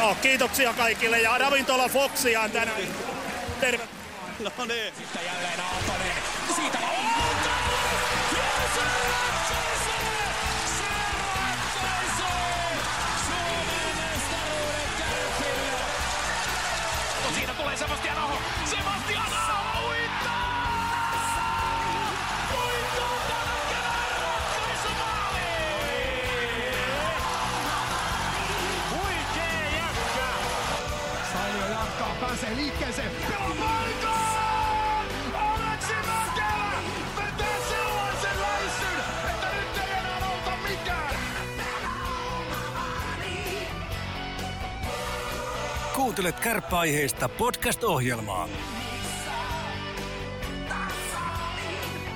No, kiitoksia kaikille ja ravintola Foxia on tänään. Terve. No niin. Sitten jälleen Aaltonen. Siitä tulee Sebastian Aho. Kuuntelet kärppäaiheista podcast-ohjelmaa.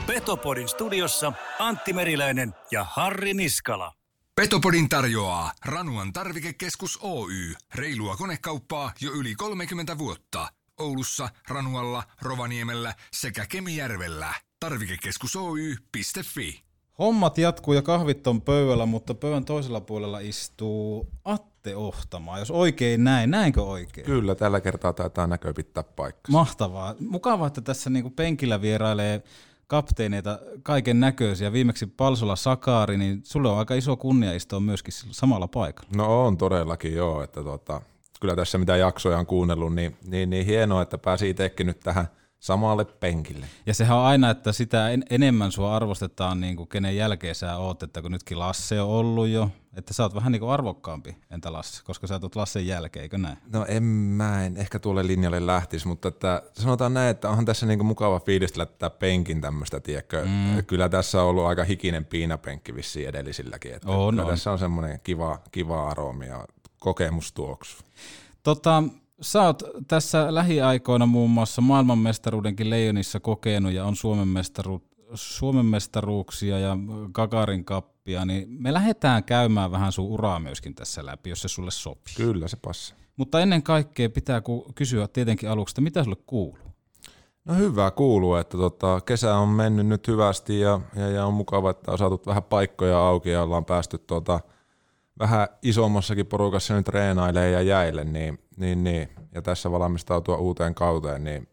Petopodin studiossa Antti Meriläinen ja Harri Niskala. Petopodin tarjoaa Ranuan tarvikekeskus Oy. Reilua konekauppaa jo yli 30 vuotta. Oulussa, Ranualla, Rovaniemellä sekä Kemijärvellä. Tarvikekeskus Oy.fi. Hommat jatkuu ja kahvit on pöydällä, mutta pöydän toisella puolella istuu Atte Ohtamaa, jos oikein näin. Näinkö oikein? Kyllä, tällä kertaa taitaa näkö pitää paikka. Mahtavaa. Mukavaa, että tässä niinku penkillä vierailee kapteeneita kaiken näköisiä. Viimeksi Palsola Sakaari, niin sulle on aika iso kunnia istua myöskin samalla paikalla. No on todellakin joo, että tota, kyllä tässä mitä jaksoja on kuunnellut, niin, niin, niin hienoa, että pääsi itsekin nyt tähän samalle penkille. Ja sehän on aina, että sitä en, enemmän sua arvostetaan, niin kuin kenen jälkeen sä oot, että kun nytkin Lasse on ollut jo, että sä oot vähän niin kuin arvokkaampi, entä Lasse, koska sä oot Lassen jälkeen, eikö näin? No en mä en ehkä tuolle linjalle lähtisi, mutta että sanotaan näin, että onhan tässä niinku mukava fiilistellä tätä penkin tämmöistä, tiedätkö? Mm. Kyllä tässä on ollut aika hikinen piinapenkki vissiin edellisilläkin, että On, on. tässä on semmoinen kiva, kiva aromi ja kokemustuoksu. Tota, sä oot tässä lähiaikoina muun muassa maailmanmestaruudenkin Leijonissa kokenut ja on Suomen, mestaru, Suomen mestaruuksia ja Gagarin kappia, niin me lähdetään käymään vähän sun uraa myöskin tässä läpi, jos se sulle sopii. Kyllä se passaa. Mutta ennen kaikkea pitää kysyä tietenkin aluksi, että mitä sulle kuuluu? No hyvä kuuluu, että tota, kesä on mennyt nyt hyvästi ja, ja, ja on mukava, että on saatu vähän paikkoja auki ja ollaan päästy tota, vähän isommassakin porukassa nyt treenailemaan ja jäille, niin, niin, niin, ja tässä valmistautua uuteen kauteen, niin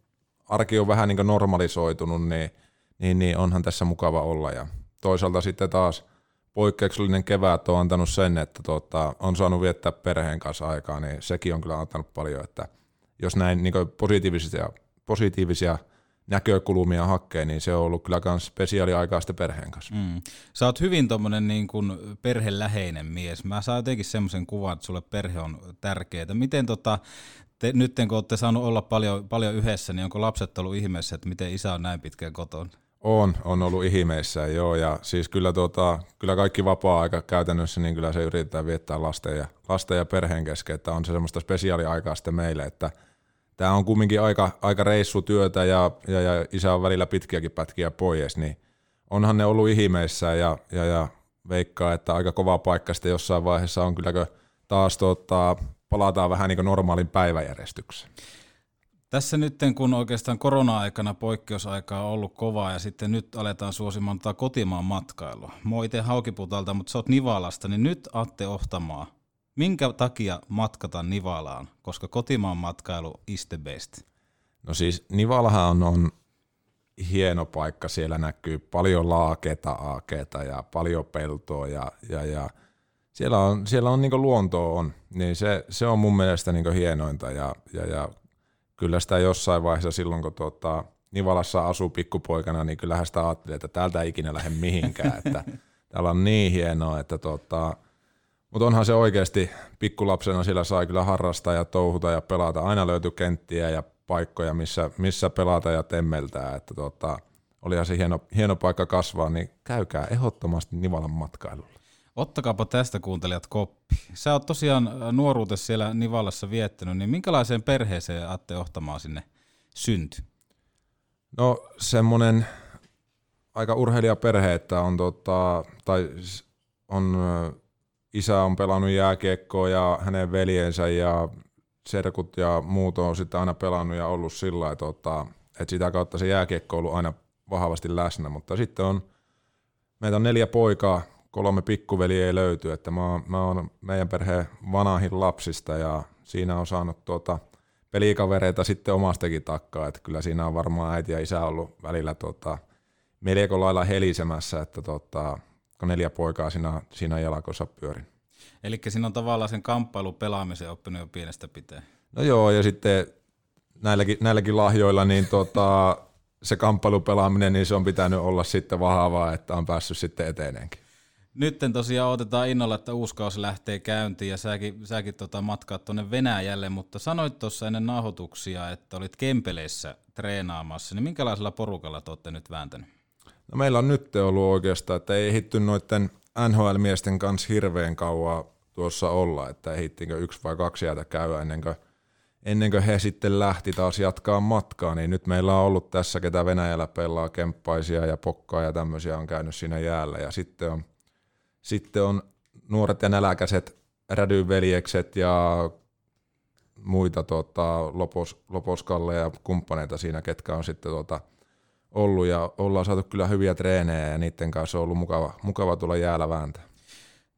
arki on vähän niin normalisoitunut, niin, niin, niin onhan tässä mukava olla. Ja toisaalta sitten taas poikkeuksellinen kevät on antanut sen, että tota, on saanut viettää perheen kanssa aikaa, niin sekin on kyllä antanut paljon, että jos näin niin positiivisia, positiivisia näkökulmia hakee, niin se on ollut kyllä myös spesiaaliaikaa sitten perheen kanssa. Mm. Sä oot hyvin tommonen niin kuin perheläheinen mies. Mä saan jotenkin semmoisen kuvan, että sulle perhe on tärkeää. Miten tota, te, nyt kun olette saanut olla paljon, paljon yhdessä, niin onko lapset ollut ihmeessä, että miten isä on näin pitkään kotona? On, on ollut ihmeissä, joo, ja siis kyllä, tota, kyllä kaikki vapaa-aika käytännössä, niin kyllä se yritetään viettää lasten ja, lasten ja perheen kesken, että on se semmoista spesiaaliaikaa sitten meille, että tämä on kumminkin aika, aika reissutyötä ja, ja, ja isä on välillä pitkiäkin pätkiä pois, niin onhan ne ollut ihmeissä ja, ja, ja veikkaa, että aika kova paikka sitten jossain vaiheessa on kylläkö taas tota, palataan vähän niin kuin normaalin päiväjärjestykseen. Tässä nyt, kun oikeastaan korona-aikana poikkeusaikaa on ollut kovaa ja sitten nyt aletaan suosimaan tätä kotimaan matkailua. Oon itse Haukiputalta, mutta sä oot Nivalasta, niin nyt Atte Ohtamaa. Minkä takia matkata Nivalaan? Koska kotimaan matkailu is the best. No siis Nivalahan on, on hieno paikka, siellä näkyy paljon laakeita, aakeita ja paljon peltoa ja, ja, ja siellä on, siellä on niin luontoa on, niin se, se on mun mielestä niin hienointa ja, ja, ja kyllä sitä jossain vaiheessa silloin, kun tuota, Nivalassa asuu pikkupoikana, niin kyllähän sitä ajattelin, että täältä ei ikinä lähde mihinkään, että täällä on niin hienoa, että tota, mutta onhan se oikeasti pikkulapsena siellä sai kyllä harrastaa ja touhuta ja pelata. Aina löytyi kenttiä ja paikkoja, missä, missä pelata ja temmeltää. Että tota, olihan se hieno, hieno paikka kasvaa, niin käykää ehdottomasti Nivalan matkailulla. Ottakaapa tästä kuuntelijat koppi. Sä oot tosiaan nuoruutesi siellä Nivalassa viettänyt, niin minkälaiseen perheeseen Atte Ohtamaa sinne syntyi? No semmoinen aika urheilijaperhe, että on, tota, tai on, ö, isä on pelannut jääkiekkoa ja hänen veljensä ja serkut ja muut on sitten aina pelannut ja ollut sillä lailla, tota, että sitä kautta se jääkiekko on ollut aina vahvasti läsnä, mutta sitten on, meitä on neljä poikaa, kolme pikkuveliä ei löyty, että mä oon, mä oon meidän perheen vanahin lapsista ja siinä on saanut tuota pelikavereita sitten omastakin takkaa, että kyllä siinä on varmaan äiti ja isä ollut välillä tuota, melko lailla helisemässä, että tuota, neljä poikaa siinä, siinä jalakossa pyörin. Eli siinä on tavallaan sen kamppailun pelaamisen oppinut jo pienestä piteen. No joo, ja sitten näilläkin, näilläkin lahjoilla niin tota, se kamppailupelaaminen, niin se on pitänyt olla sitten vahvaa, että on päässyt sitten eteeneenkin. Nyt tosiaan otetaan innolla, että uusi kausi lähtee käyntiin ja säkin, säkin tota matkaat tuonne Venäjälle, mutta sanoit tuossa ennen nauhoituksia, että olit Kempeleissä treenaamassa, niin minkälaisella porukalla te olette nyt vääntänyt? No meillä on nyt ollut oikeastaan, että ei hitty noiden NHL-miesten kanssa hirveän kauan tuossa olla, että ehittiinkö yksi vai kaksi jäätä käydä ennen kuin, ennen kuin he sitten lähti taas jatkaa matkaa, niin nyt meillä on ollut tässä, ketä Venäjällä pelaa, kemppaisia ja pokkaa ja tämmöisiä on käynyt siinä jäällä. Ja sitten on, sitten on nuoret ja näläkäiset rädyveljekset ja muita tota, Lopos, Loposkalle ja kumppaneita siinä, ketkä on sitten tota, ollut ja ollaan saatu kyllä hyviä treenejä ja niiden kanssa on ollut mukava, mukava tulla jäällä vääntää.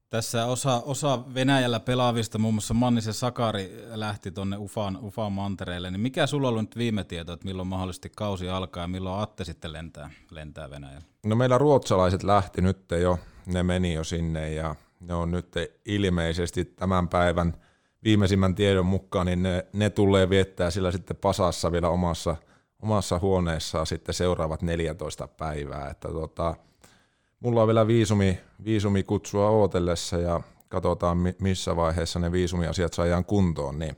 Tässä osa, osa Venäjällä pelaavista, muun muassa Mannisen Sakari lähti tuonne Ufaan, Ufaan mantereelle, niin mikä sulla on ollut nyt viime tieto, että milloin mahdollisesti kausi alkaa ja milloin Atte sitten lentää, lentää Venäjällä? No meillä ruotsalaiset lähti nyt jo, ne meni jo sinne ja ne on nyt ilmeisesti tämän päivän viimeisimmän tiedon mukaan, niin ne, ne tulee viettää sillä sitten Pasassa vielä omassa, omassa huoneessaan sitten seuraavat 14 päivää, että tota, mulla on vielä viisumi, viisumi kutsua ootellessa ja katsotaan missä vaiheessa ne viisumiasiat saadaan kuntoon, niin,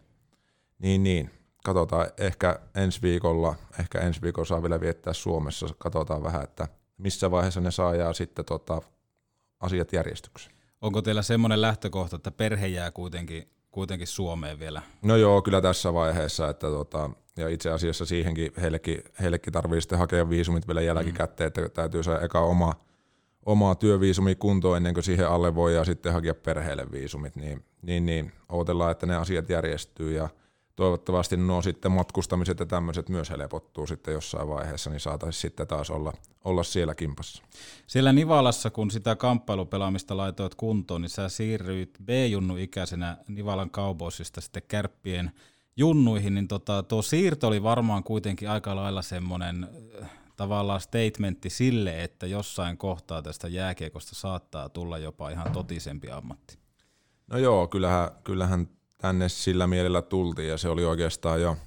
niin, niin. katsotaan ehkä ensi viikolla, ehkä ensi viikolla saa vielä viettää Suomessa, katsotaan vähän, että missä vaiheessa ne saadaan sitten tota, asiat järjestykseen. Onko teillä semmoinen lähtökohta, että perhe jää kuitenkin, kuitenkin Suomeen vielä? No joo, kyllä tässä vaiheessa, että tota, ja itse asiassa siihenkin heillekin, heillekin tarvii sitten hakea viisumit vielä jälkikäteen, mm. että täytyy saada eka oma, omaa työviisumi kuntoon ennen kuin siihen alle voi ja sitten hakea perheelle viisumit, niin, niin, niin odotellaan, että ne asiat järjestyy ja toivottavasti nuo sitten matkustamiset ja tämmöiset myös helpottuu sitten jossain vaiheessa, niin saataisiin sitten taas olla, olla siellä kimpassa. Siellä Nivalassa, kun sitä kamppailupelaamista laitoit kuntoon, niin sä siirryit B-junnu ikäisenä Nivalan kauboisista sitten kärppien junnuihin, niin tota, tuo siirto oli varmaan kuitenkin aika lailla semmoinen tavallaan statementti sille, että jossain kohtaa tästä jääkiekosta saattaa tulla jopa ihan totisempi ammatti. No joo, kyllähän, kyllähän tänne sillä mielellä tultiin ja se oli oikeastaan jo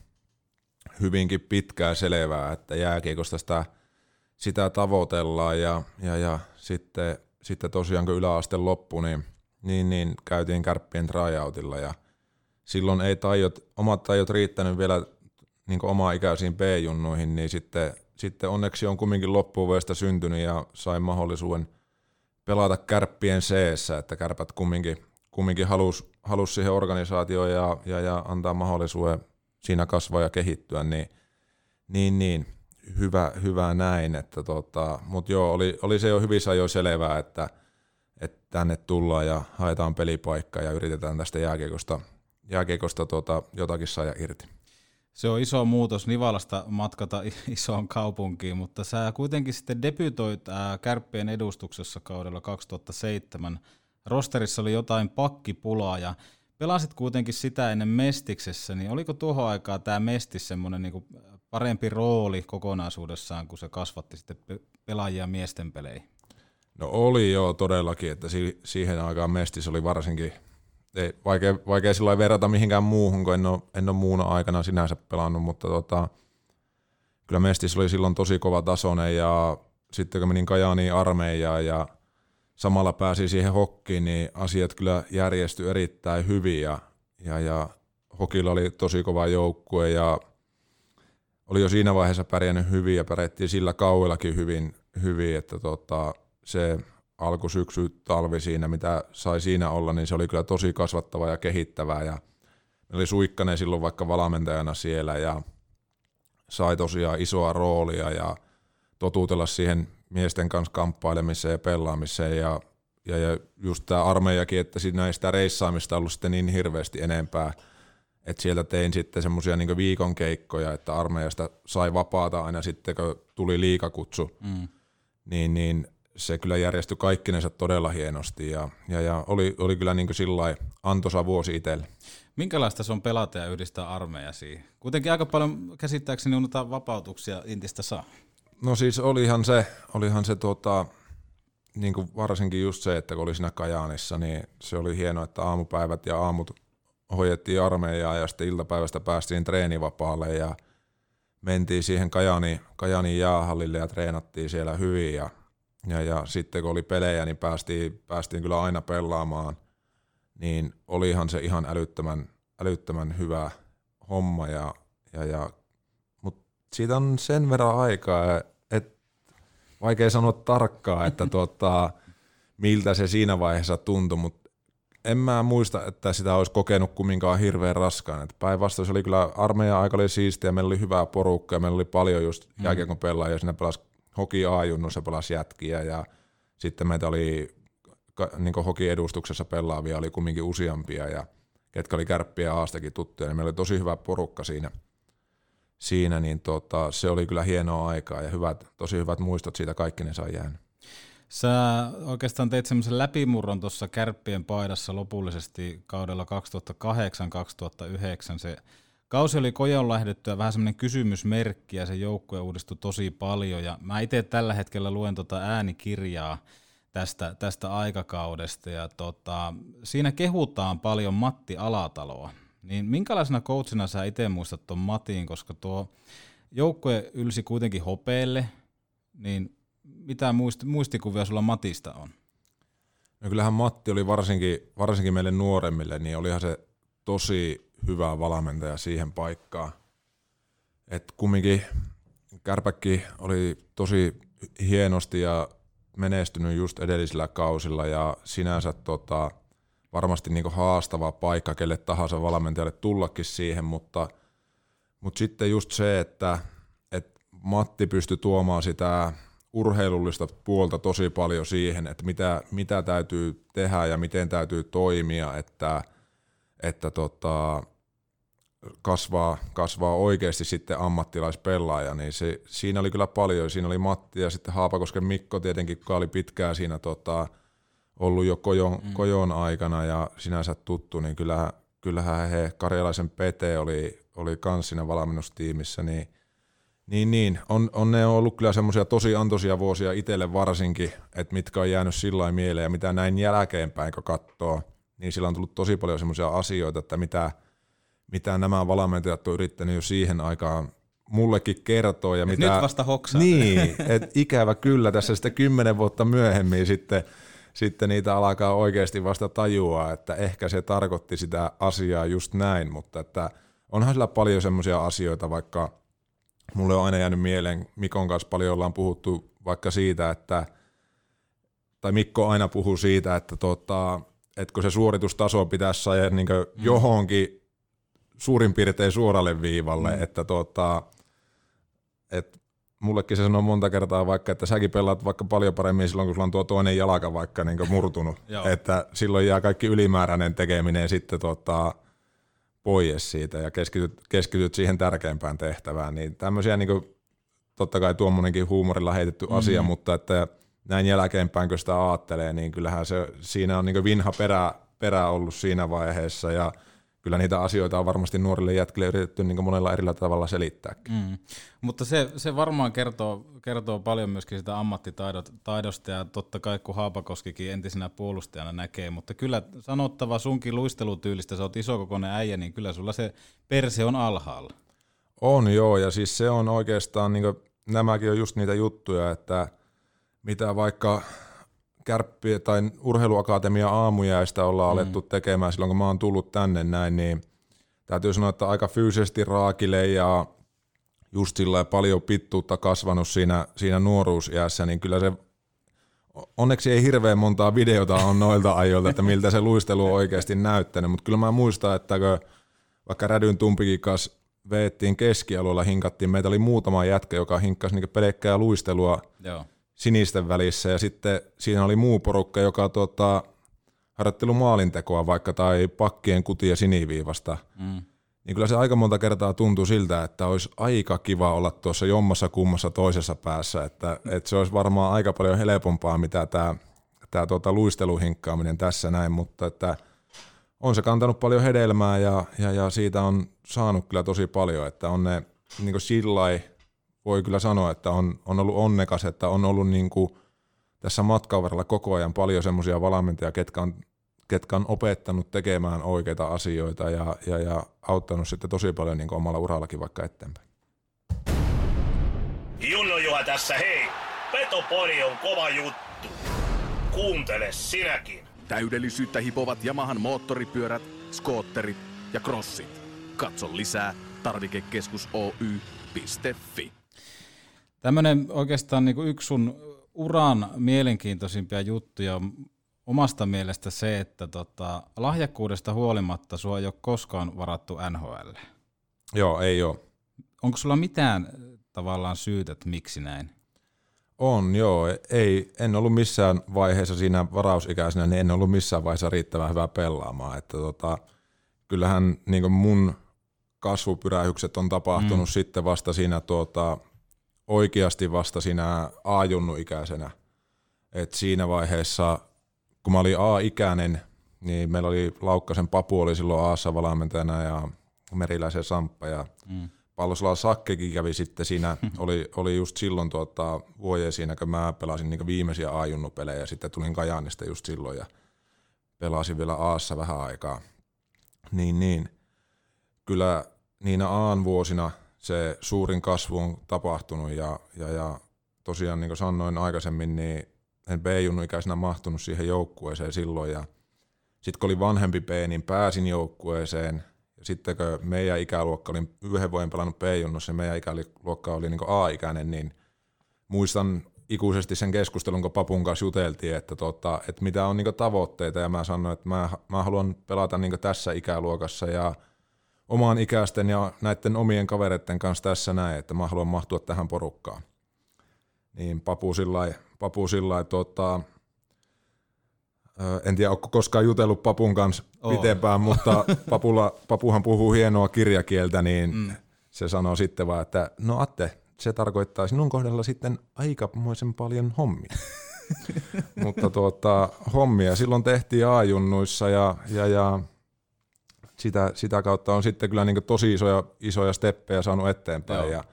hyvinkin pitkää selvää, että jääkiekosta sitä, sitä tavoitellaan ja, ja, ja sitten, sitten tosiaan kun yläaste loppui, niin, niin, niin käytiin kärppien tryoutilla ja silloin ei tajot, omat tajot riittänyt vielä niin omaa ikäisiin B-junnuihin, niin sitten sitten onneksi on kumminkin loppuvuodesta syntynyt ja sain mahdollisuuden pelata kärppien seessä, että kärpät kumminkin, kumminkin halusi halus siihen organisaatioon ja, ja, ja antaa mahdollisuuden siinä kasvaa ja kehittyä, niin, niin, niin hyvä, hyvä näin. Että tota, Mutta joo, oli, oli se jo hyvissä ajoin selvää, että, että tänne tullaan ja haetaan pelipaikkaa ja yritetään tästä jääkiekosta, jääkiekosta tota, jotakin saada irti. Se on iso muutos Nivalasta matkata isoon kaupunkiin, mutta sä kuitenkin sitten debytoit kärppien edustuksessa kaudella 2007. Rosterissa oli jotain pakkipulaa ja pelasit kuitenkin sitä ennen Mestiksessä, niin oliko tuohon aikaa tämä Mestis semmoinen niinku parempi rooli kokonaisuudessaan, kun se kasvatti sitten pelaajia miesten peleihin? No oli joo todellakin, että si- siihen aikaan Mestis oli varsinkin ei, vaikea, vaikea sillä verrata mihinkään muuhun, kun en ole, en ole muuna aikana sinänsä pelannut, mutta tota, kyllä Mestis oli silloin tosi kova tasoinen ja sitten kun menin Kajaaniin armeijaan ja samalla pääsi siihen hokkiin, niin asiat kyllä järjestyi erittäin hyvin ja, ja, ja hokilla oli tosi kova joukkue ja oli jo siinä vaiheessa pärjännyt hyvin ja pärjättiin sillä kauellakin hyvin, hyvin että tota, se alkusyksy, talvi siinä, mitä sai siinä olla, niin se oli kyllä tosi kasvattava ja kehittävää. Ja oli Suikkanen silloin vaikka valmentajana siellä ja sai tosiaan isoa roolia ja totutella siihen miesten kanssa kamppailemiseen ja pelaamiseen. Ja, ja, ja just tämä armeijakin, että siinä ei sitä reissaamista ollut sitten niin hirveästi enempää, että sieltä tein sitten semmoisia niin viikon keikkoja, että armeijasta sai vapaata aina sitten, kun tuli liikakutsu, mm. niin, niin se kyllä järjestyi kaikkinensa todella hienosti ja, ja, ja oli, oli kyllä niin sillä antoisa vuosi itselle. Minkälaista se on pelata ja yhdistää armeija siihen? Kuitenkin aika paljon käsittääkseni noita vapautuksia Intistä saa. No siis olihan se, olihan se tota, niin kuin varsinkin just se, että kun oli siinä Kajaanissa, niin se oli hienoa, että aamupäivät ja aamut hoidettiin armeijaa ja sitten iltapäivästä päästiin treenivapaalle ja mentiin siihen Kajani, Kajanin jäähallille ja treenattiin siellä hyvin ja, ja, ja sitten kun oli pelejä, niin päästiin, päästiin kyllä aina pelaamaan, niin olihan se ihan älyttömän, älyttömän hyvä homma ja, ja, ja mutta siitä on sen verran aikaa, että vaikea sanoa tarkkaa, että tuota, miltä se siinä vaiheessa tuntui, mutta en mä muista, että sitä olisi kokenut kumminkaan hirveän raskaan. Päinvastoin se oli kyllä armeijan aika oli siistiä, meillä oli hyvää porukkaa, meillä oli paljon just mm. jääkiekon pelaajia, siinä pelasi hoki A-junnussa, pelasi jätkiä ja sitten meitä oli niin hoki edustuksessa pelaavia oli kumminkin useampia ja ketkä oli kärppiä aastakin tuttuja, niin meillä oli tosi hyvä porukka siinä, siinä niin tota, se oli kyllä hienoa aikaa ja hyvät, tosi hyvät muistot siitä kaikki ne saa jäänyt. Sä oikeastaan teit semmoisen läpimurron tuossa kärppien paidassa lopullisesti kaudella 2008-2009. Se kausi oli kojon lähdettyä vähän semmoinen kysymysmerkki ja se joukkue uudistui tosi paljon. Ja mä itse tällä hetkellä luen tota äänikirjaa tästä, tästä aikakaudesta ja tota, siinä kehutaan paljon Matti Alataloa. Niin minkälaisena coachina sä itse muistat tuon Matin, koska tuo joukkue ylsi kuitenkin hopeelle, niin mitä muist, muistikuvia sulla Matista on? No kyllähän Matti oli varsinkin, varsinkin meille nuoremmille, niin olihan se tosi hyvä valmentaja siihen paikkaan. Et kumminkin Kärpäkki oli tosi hienosti ja menestynyt just edellisillä kausilla ja sinänsä tota, varmasti niinku haastava paikka kelle tahansa valmentajalle tullakin siihen, mutta, mutta sitten just se, että, että Matti pystyi tuomaan sitä urheilullista puolta tosi paljon siihen, että mitä, mitä täytyy tehdä ja miten täytyy toimia, että, että tota, kasvaa, kasvaa oikeasti sitten ammattilaispelaaja, niin se, siinä oli kyllä paljon. Siinä oli Matti ja sitten Haapakosken Mikko tietenkin, joka oli pitkään siinä tota, ollut jo kojon, mm. kojon aikana ja sinänsä tuttu, niin kyllähän, kyllähän he, Karjalaisen Pete oli, oli kans siinä valmennustiimissä, niin niin, niin. On, on ne ollut kyllä semmoisia tosi antoisia vuosia itselle varsinkin, että mitkä on jäänyt sillä mieleen ja mitä näin jälkeenpäin, kun katsoo, niin sillä on tullut tosi paljon semmoisia asioita, että mitä, mitä nämä valmentajat on yrittänyt jo siihen aikaan mullekin kertoa. Ja mitä, nyt vasta hoksaa. Niin, että ikävä kyllä tässä sitten kymmenen vuotta myöhemmin sitten, sitten niitä alkaa oikeasti vasta tajua, että ehkä se tarkoitti sitä asiaa just näin, mutta että onhan sillä paljon semmoisia asioita, vaikka – mulle on aina jäänyt mieleen, Mikon kanssa paljon ollaan puhuttu vaikka siitä, että, tai Mikko aina puhuu siitä, että, tota, että kun se suoritustaso pitäisi saada niin mm. johonkin suurin piirtein suoralle viivalle, mm. että tota, että mullekin se sanoo monta kertaa vaikka, että säkin pelaat vaikka paljon paremmin silloin, kun sulla on tuo toinen jalka vaikka niin murtunut, että silloin jää kaikki ylimääräinen tekeminen sitten tota, pois siitä ja keskityt, keskityt siihen tärkeimpään tehtävään, niin tämmöisiä niin kuin, totta kai tuommoinenkin huumorilla heitetty mm-hmm. asia, mutta että näin jälkeenpäin, kun sitä ajattelee, niin kyllähän se, siinä on niin vinha perä, perä ollut siinä vaiheessa ja kyllä niitä asioita on varmasti nuorille jätkille yritetty niin monella erillä tavalla selittääkin. Mm. Mutta se, se varmaan kertoo, kertoo paljon myöskin sitä ammattitaidosta ja totta kai kun Haapakoskikin entisenä puolustajana näkee, mutta kyllä sanottava sunkin luistelutyylistä, sä oot isokokoinen äijä, niin kyllä sulla se perse on alhaalla. On joo, ja siis se on oikeastaan, niin nämäkin on just niitä juttuja, että mitä vaikka kärppi tai urheiluakatemia aamujäistä ollaan mm. alettu tekemään silloin, kun mä oon tullut tänne näin, niin täytyy sanoa, että aika fyysisesti raakille ja just sillä paljon pittuutta kasvanut siinä, siinä nuoruusiässä, niin kyllä se onneksi ei hirveän montaa videota on noilta ajoilta, että miltä se luistelu on oikeasti näyttänyt, mutta kyllä mä muistan, että kun vaikka Rädyn Tumpikin kanssa veettiin keskialueella, hinkattiin, meitä oli muutama jätkä, joka hinkkasi niin pelkkää luistelua Joo sinisten välissä ja sitten siinä oli muu porukka, joka tota, harjoittelu maalintekoa vaikka tai pakkien kutia siniviivasta. Mm. niin kyllä se aika monta kertaa tuntuu siltä, että olisi aika kiva olla tuossa jommassa kummassa toisessa päässä, että, että se olisi varmaan aika paljon helpompaa, mitä tämä, tämä tuota luisteluhinkkaaminen tässä näin, mutta että on se kantanut paljon hedelmää ja, ja, ja siitä on saanut kyllä tosi paljon, että on ne niin sillä voi kyllä sanoa, että on, on ollut onnekas, että on ollut niin kuin tässä matkan varrella koko ajan paljon semmoisia valmentajia, ketkä on ketkä on opettanut tekemään oikeita asioita ja, ja, ja auttanut sitten tosi paljon niin omalla urallakin vaikka eteenpäin. Junno Juha tässä, hei! Petopori on kova juttu. Kuuntele sinäkin. Täydellisyyttä hipovat Yamahan moottoripyörät, skootterit ja crossit. Katso lisää tarvikekeskus Oy.fi. Tämmöinen oikeastaan niin kuin yksi sun uran mielenkiintoisimpia juttuja omasta mielestä se, että tota, lahjakkuudesta huolimatta sua ei ole koskaan varattu NHL. Joo, ei ole. Onko sulla mitään tavallaan syytä, että miksi näin? On, joo. Ei, en ollut missään vaiheessa siinä varausikäisenä, niin en ollut missään vaiheessa riittävän hyvää pelaamaan. Että tota, kyllähän niin mun kasvupyrähykset on tapahtunut mm. sitten vasta siinä tuota, oikeasti vasta siinä A-junnu-ikäisenä. Et siinä vaiheessa kun mä olin A-ikäinen, niin meillä oli Laukkasen Papu oli silloin Aassa valmentajana ja Meriläisen Samppa ja mm. Pallosulla Sakkekin kävi sitten siinä, oli, oli just silloin tuota, vuoje siinä, kun mä pelasin niin viimeisiä A-junnupelejä ja sitten tulin Kajaanista just silloin ja pelasin vielä Aassa vähän aikaa. Niin, niin. Kyllä niinä Aan vuosina se suurin kasvu on tapahtunut ja, ja, ja tosiaan niin kuin sanoin aikaisemmin, niin en B-junnu-ikäisenä mahtunut siihen joukkueeseen silloin ja sitten kun oli vanhempi B, niin pääsin joukkueeseen. Ja sitten kun meidän ikäluokka oli yhden vuoden pelannut B-junnussa ja meidän ikäluokka oli niin A-ikäinen, niin muistan ikuisesti sen keskustelun, kun Papun kanssa juteltiin, että, tota, että mitä on niin tavoitteita, ja mä sanoin, että mä, mä haluan pelata niin tässä ikäluokassa, ja omaan ikäisten ja näiden omien kavereiden kanssa tässä näin, että mä haluan mahtua tähän porukkaan. Niin Papu sillä Papu sillä tota, en tiedä, onko koskaan jutellut Papun kanssa oh. pitempään, mutta Papulla, Papuhan puhuu hienoa kirjakieltä, niin mm. se sanoo sitten vaan, että no Atte, se tarkoittaa sinun kohdalla sitten aikamoisen paljon hommia. mutta tuota, hommia silloin tehtiin A-junnuissa ja, ja, ja sitä, sitä kautta on sitten kyllä niin tosi isoja, isoja steppejä saanut eteenpäin. Ja,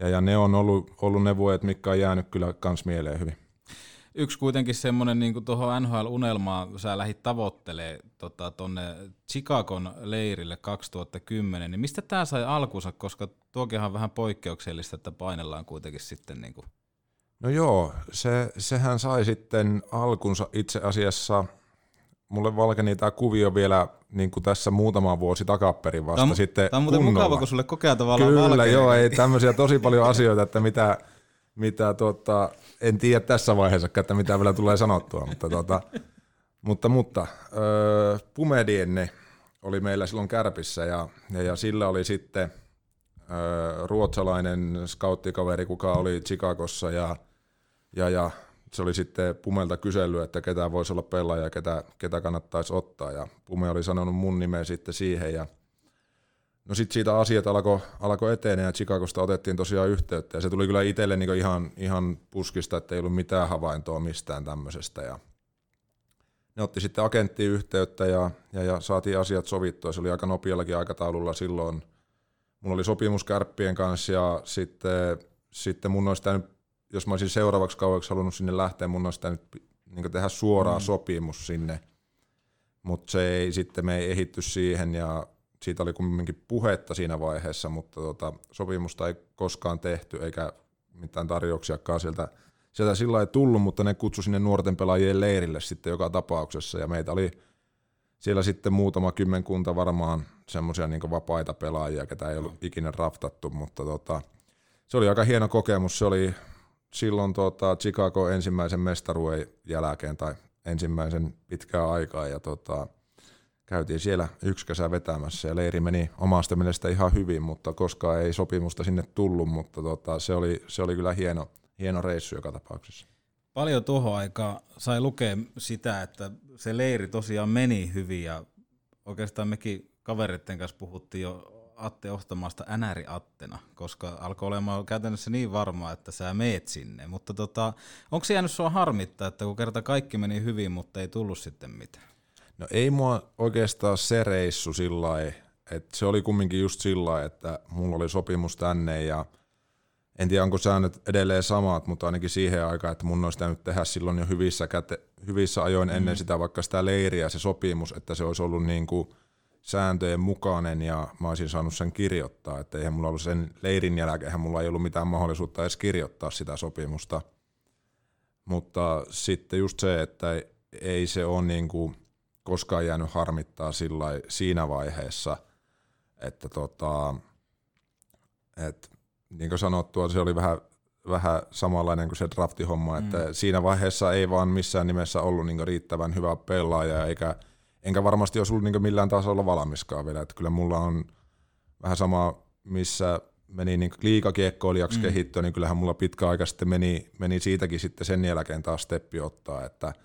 ja, ja, ne on ollut, ollut ne vuodet, mitkä on jäänyt kyllä kans mieleen hyvin yksi kuitenkin semmoinen niin tuohon NHL-unelmaan, kun sä lähdit tavoittelee tota, tonne Chicagon leirille 2010, niin mistä tämä sai alkunsa, koska tuokin on vähän poikkeuksellista, että painellaan kuitenkin sitten niin kuin... No joo, se, sehän sai sitten alkunsa itse asiassa, mulle valkeni tämä kuvio vielä niin kuin tässä muutama vuosi takaperin vasta tämä, sitten Tämä on muuten kunnolla. mukava, kun sulle kokea tavallaan Kyllä, valkeni. joo, ei tämmöisiä tosi paljon asioita, että mitä, mitä tota, en tiedä tässä vaiheessa, että mitä vielä tulee sanottua, mutta, tota, mutta, mutta öö, Pumedienne oli meillä silloin Kärpissä ja, ja, ja sillä oli sitten öö, ruotsalainen skauttikaveri, kuka oli Chicagossa ja, ja, ja se oli sitten Pumelta kysellyt, että ketä voisi olla pelaaja ja ketä, ketä kannattaisi ottaa ja Pume oli sanonut mun nimeä sitten siihen ja No sitten siitä asiat alkoi alko etenee ja Chicagosta otettiin tosiaan yhteyttä ja se tuli kyllä itselle niinku ihan, ihan puskista, että ei ollut mitään havaintoa mistään tämmöisestä ja ne otti sitten agenttiin yhteyttä ja, ja, ja saatiin asiat sovittua. Se oli aika nopeallakin aikataululla silloin. Mulla oli sopimus kärppien kanssa ja sitten, sitten mun olisi täynyt, jos mä olisin seuraavaksi kaueksi halunnut sinne lähteä, mun olisi täynyt niin tehdä suoraan mm. sopimus sinne. Mutta se ei sitten, me ei ehitty siihen ja siitä oli kumminkin puhetta siinä vaiheessa, mutta tota, sopimusta ei koskaan tehty eikä mitään tarjouksiakaan sieltä, sieltä sillä ei tullut, mutta ne kutsui sinne nuorten pelaajien leirille sitten joka tapauksessa ja meitä oli siellä sitten muutama kymmenkunta varmaan semmoisia niin vapaita pelaajia, ketä ei ollut ikinä raftattu, mutta tota, se oli aika hieno kokemus. Se oli silloin tota, Chicago ensimmäisen mestaruuden jälkeen tai ensimmäisen pitkään aikaa ja tota, käytiin siellä yksi kesä vetämässä ja leiri meni omasta mielestä ihan hyvin, mutta koskaan ei sopimusta sinne tullut, mutta tota, se, oli, se oli kyllä hieno, hieno reissu joka tapauksessa. Paljon tuohon aikaan sai lukea sitä, että se leiri tosiaan meni hyvin ja oikeastaan mekin kavereiden kanssa puhuttiin jo Atte Ohtamaasta Änäri Attena, koska alkoi olemaan käytännössä niin varmaa, että sä meet sinne. Mutta tota, onko se jäänyt sua harmittaa, että kun kerta kaikki meni hyvin, mutta ei tullut sitten mitään? No ei mua oikeastaan se reissu sillä että se oli kumminkin just sillä että mulla oli sopimus tänne ja en tiedä onko säännöt edelleen samat, mutta ainakin siihen aikaan, että mun olisi nyt tehdä silloin jo hyvissä, käte, hyvissä ajoin mm. ennen sitä vaikka sitä leiriä se sopimus, että se olisi ollut niin kuin sääntöjen mukainen ja mä olisin saanut sen kirjoittaa, että eihän mulla ollut sen leirin jälkeen, mulla ei ollut mitään mahdollisuutta edes kirjoittaa sitä sopimusta. Mutta sitten just se, että ei se ole niin kuin koskaan jäänyt harmittaa sillä siinä vaiheessa, että tota, et, niin kuin sanottua, se oli vähän, vähän samanlainen kuin se draftihomma, mm. että siinä vaiheessa ei vaan missään nimessä ollut niin riittävän hyvä pelaaja, eikä, enkä varmasti olisi ollut niin millään tasolla valmiskaan vielä, että kyllä mulla on vähän sama, missä meni niin liikakiekkoilijaksi mm. kehittyä, niin kyllähän mulla pitkä aika sitten meni, meni siitäkin sitten sen jälkeen taas steppi ottaa, että –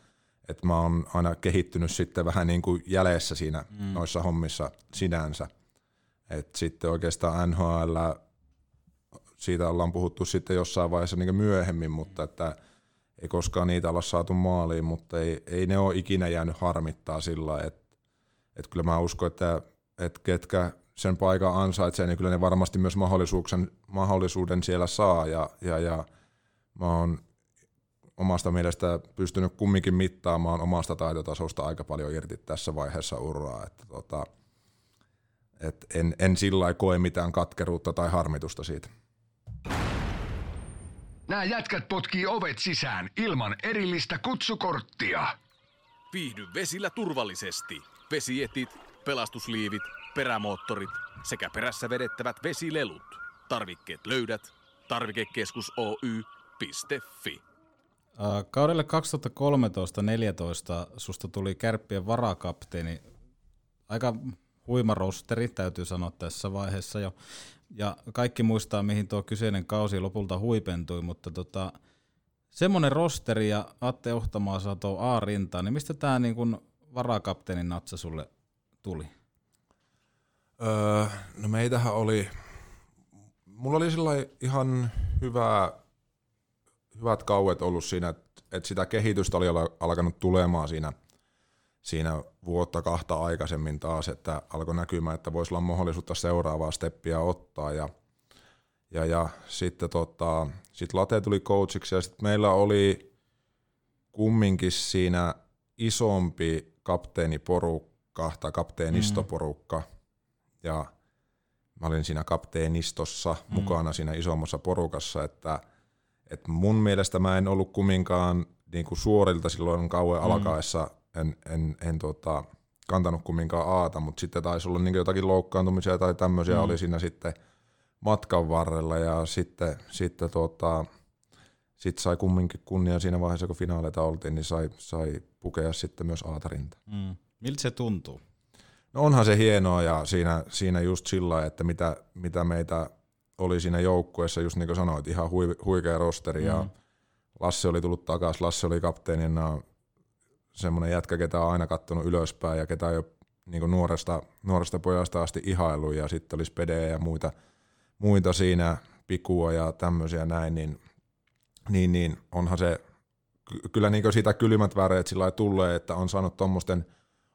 että mä oon aina kehittynyt sitten vähän niin kuin jäljessä siinä mm. noissa hommissa sinänsä. Et sitten oikeastaan NHL, siitä ollaan puhuttu sitten jossain vaiheessa niin myöhemmin, mutta että ei koskaan niitä olla saatu maaliin, mutta ei, ei ne ole ikinä jäänyt harmittaa sillä että et kyllä mä uskon, että, että ketkä sen paikan ansaitsee, niin kyllä ne varmasti myös mahdollisuuden, mahdollisuuden siellä saa ja, ja, ja mä oon omasta mielestä pystynyt kumminkin mittaamaan omasta taitotasosta aika paljon irti tässä vaiheessa uraa. Että tota, et en, en sillä koe mitään katkeruutta tai harmitusta siitä. Nämä jätkät potkii ovet sisään ilman erillistä kutsukorttia. Viihdy vesillä turvallisesti. Vesietit, pelastusliivit, perämoottorit sekä perässä vedettävät vesilelut. Tarvikkeet löydät tarvikekeskus Oy.fi. Kaudelle 2013-2014 susta tuli kärppien varakapteeni. Aika huima rosteri, täytyy sanoa tässä vaiheessa jo. Ja kaikki muistaa, mihin tuo kyseinen kausi lopulta huipentui, mutta tota, semmoinen rosteri ja Atte Ohtamaa saa tuo A-rintaan, niin mistä tämä niin kun varakapteenin natsa sulle tuli? Öö, no meitähän oli, mulla oli sillä ihan hyvää hyvät kauet ollut siinä, että sitä kehitystä oli alkanut tulemaan siinä, siinä vuotta kahta aikaisemmin taas, että alkoi näkymään, että voisi olla mahdollisuutta seuraavaa steppiä ottaa ja, ja, ja sitten tota, sit Late tuli coachiksi ja sitten meillä oli kumminkin siinä isompi kapteeniporukka tai kapteenistoporukka mm. ja mä olin siinä kapteenistossa mm. mukana siinä isommassa porukassa, että – et mun mielestä mä en ollut kumminkaan niin kuin suorilta silloin kauan mm. alkaessa, en, en, en tota, kantanut kumminkaan aata, mutta sitten taisi olla niin jotakin loukkaantumisia tai tämmöisiä mm. oli siinä sitten matkan varrella ja sitten, sitten tota, sit sai kumminkin kunnia siinä vaiheessa, kun finaaleita oltiin, niin sai, sai pukea sitten myös aatarinta. Mm. Miltä se tuntuu? No onhan se hienoa ja siinä, siinä just sillä että mitä, mitä meitä oli siinä joukkueessa, just niin kuin sanoit, ihan hui, huikea rosteri mm. ja Lasse oli tullut takaisin, Lasse oli kapteenina semmoinen jätkä, ketä on aina kattonut ylöspäin ja ketä on jo niin nuoresta, nuoresta pojasta asti ihailu ja sitten olisi pedejä ja muita, muita siinä, pikua ja tämmöisiä näin, niin, niin, niin onhan se kyllä niin siitä kylmät väreet sillä tulee, että on saanut tuommoisten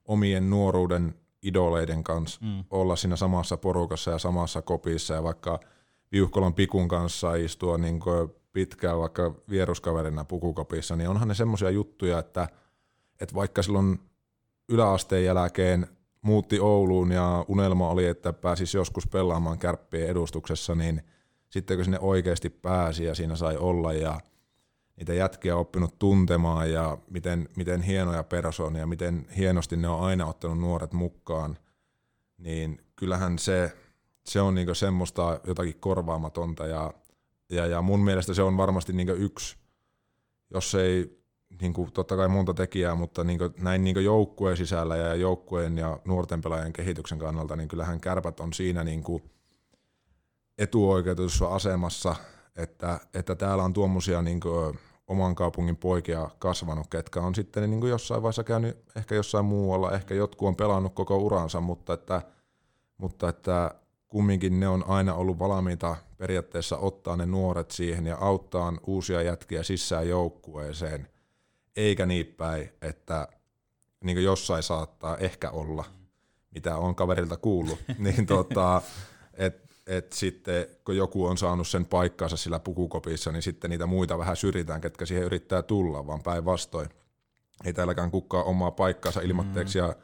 omien nuoruuden idoleiden kanssa mm. olla siinä samassa porukassa ja samassa kopissa ja vaikka – Viuhkolan pikun kanssa istua niin pitkään vaikka vieruskaverina pukukopissa, niin onhan ne semmoisia juttuja, että, että vaikka silloin yläasteen jälkeen muutti Ouluun ja unelma oli, että pääsisi joskus pelaamaan kärppien edustuksessa, niin sitten kun sinne oikeasti pääsi ja siinä sai olla ja niitä jätkiä oppinut tuntemaan ja miten, miten hienoja persoonia, miten hienosti ne on aina ottanut nuoret mukaan, niin kyllähän se se on niinku semmoista jotakin korvaamatonta ja, ja, ja mun mielestä se on varmasti niinku yksi, jos ei niinku, totta kai monta tekijää, mutta niinku, näin niinku joukkueen sisällä ja joukkueen ja nuorten pelaajien kehityksen kannalta, niin kyllähän kärpät on siinä niinku etuoikeutetussa asemassa, että, että täällä on tuommoisia niinku oman kaupungin poikia kasvanut, ketkä on sitten niin kuin jossain vaiheessa käynyt ehkä jossain muualla, ehkä jotkut on pelannut koko uransa, mutta että, mutta että kumminkin ne on aina ollut valmiita periaatteessa ottaa ne nuoret siihen ja auttaa uusia jätkiä sisään joukkueeseen, eikä niin päin, että niin kuin jossain saattaa ehkä olla, mitä on kaverilta kuullut, niin tota, että et sitten kun joku on saanut sen paikkansa sillä pukukopissa, niin sitten niitä muita vähän syrjitään, ketkä siihen yrittää tulla, vaan päinvastoin. Ei täälläkään kukaan omaa paikkaansa ilmatteeksi ja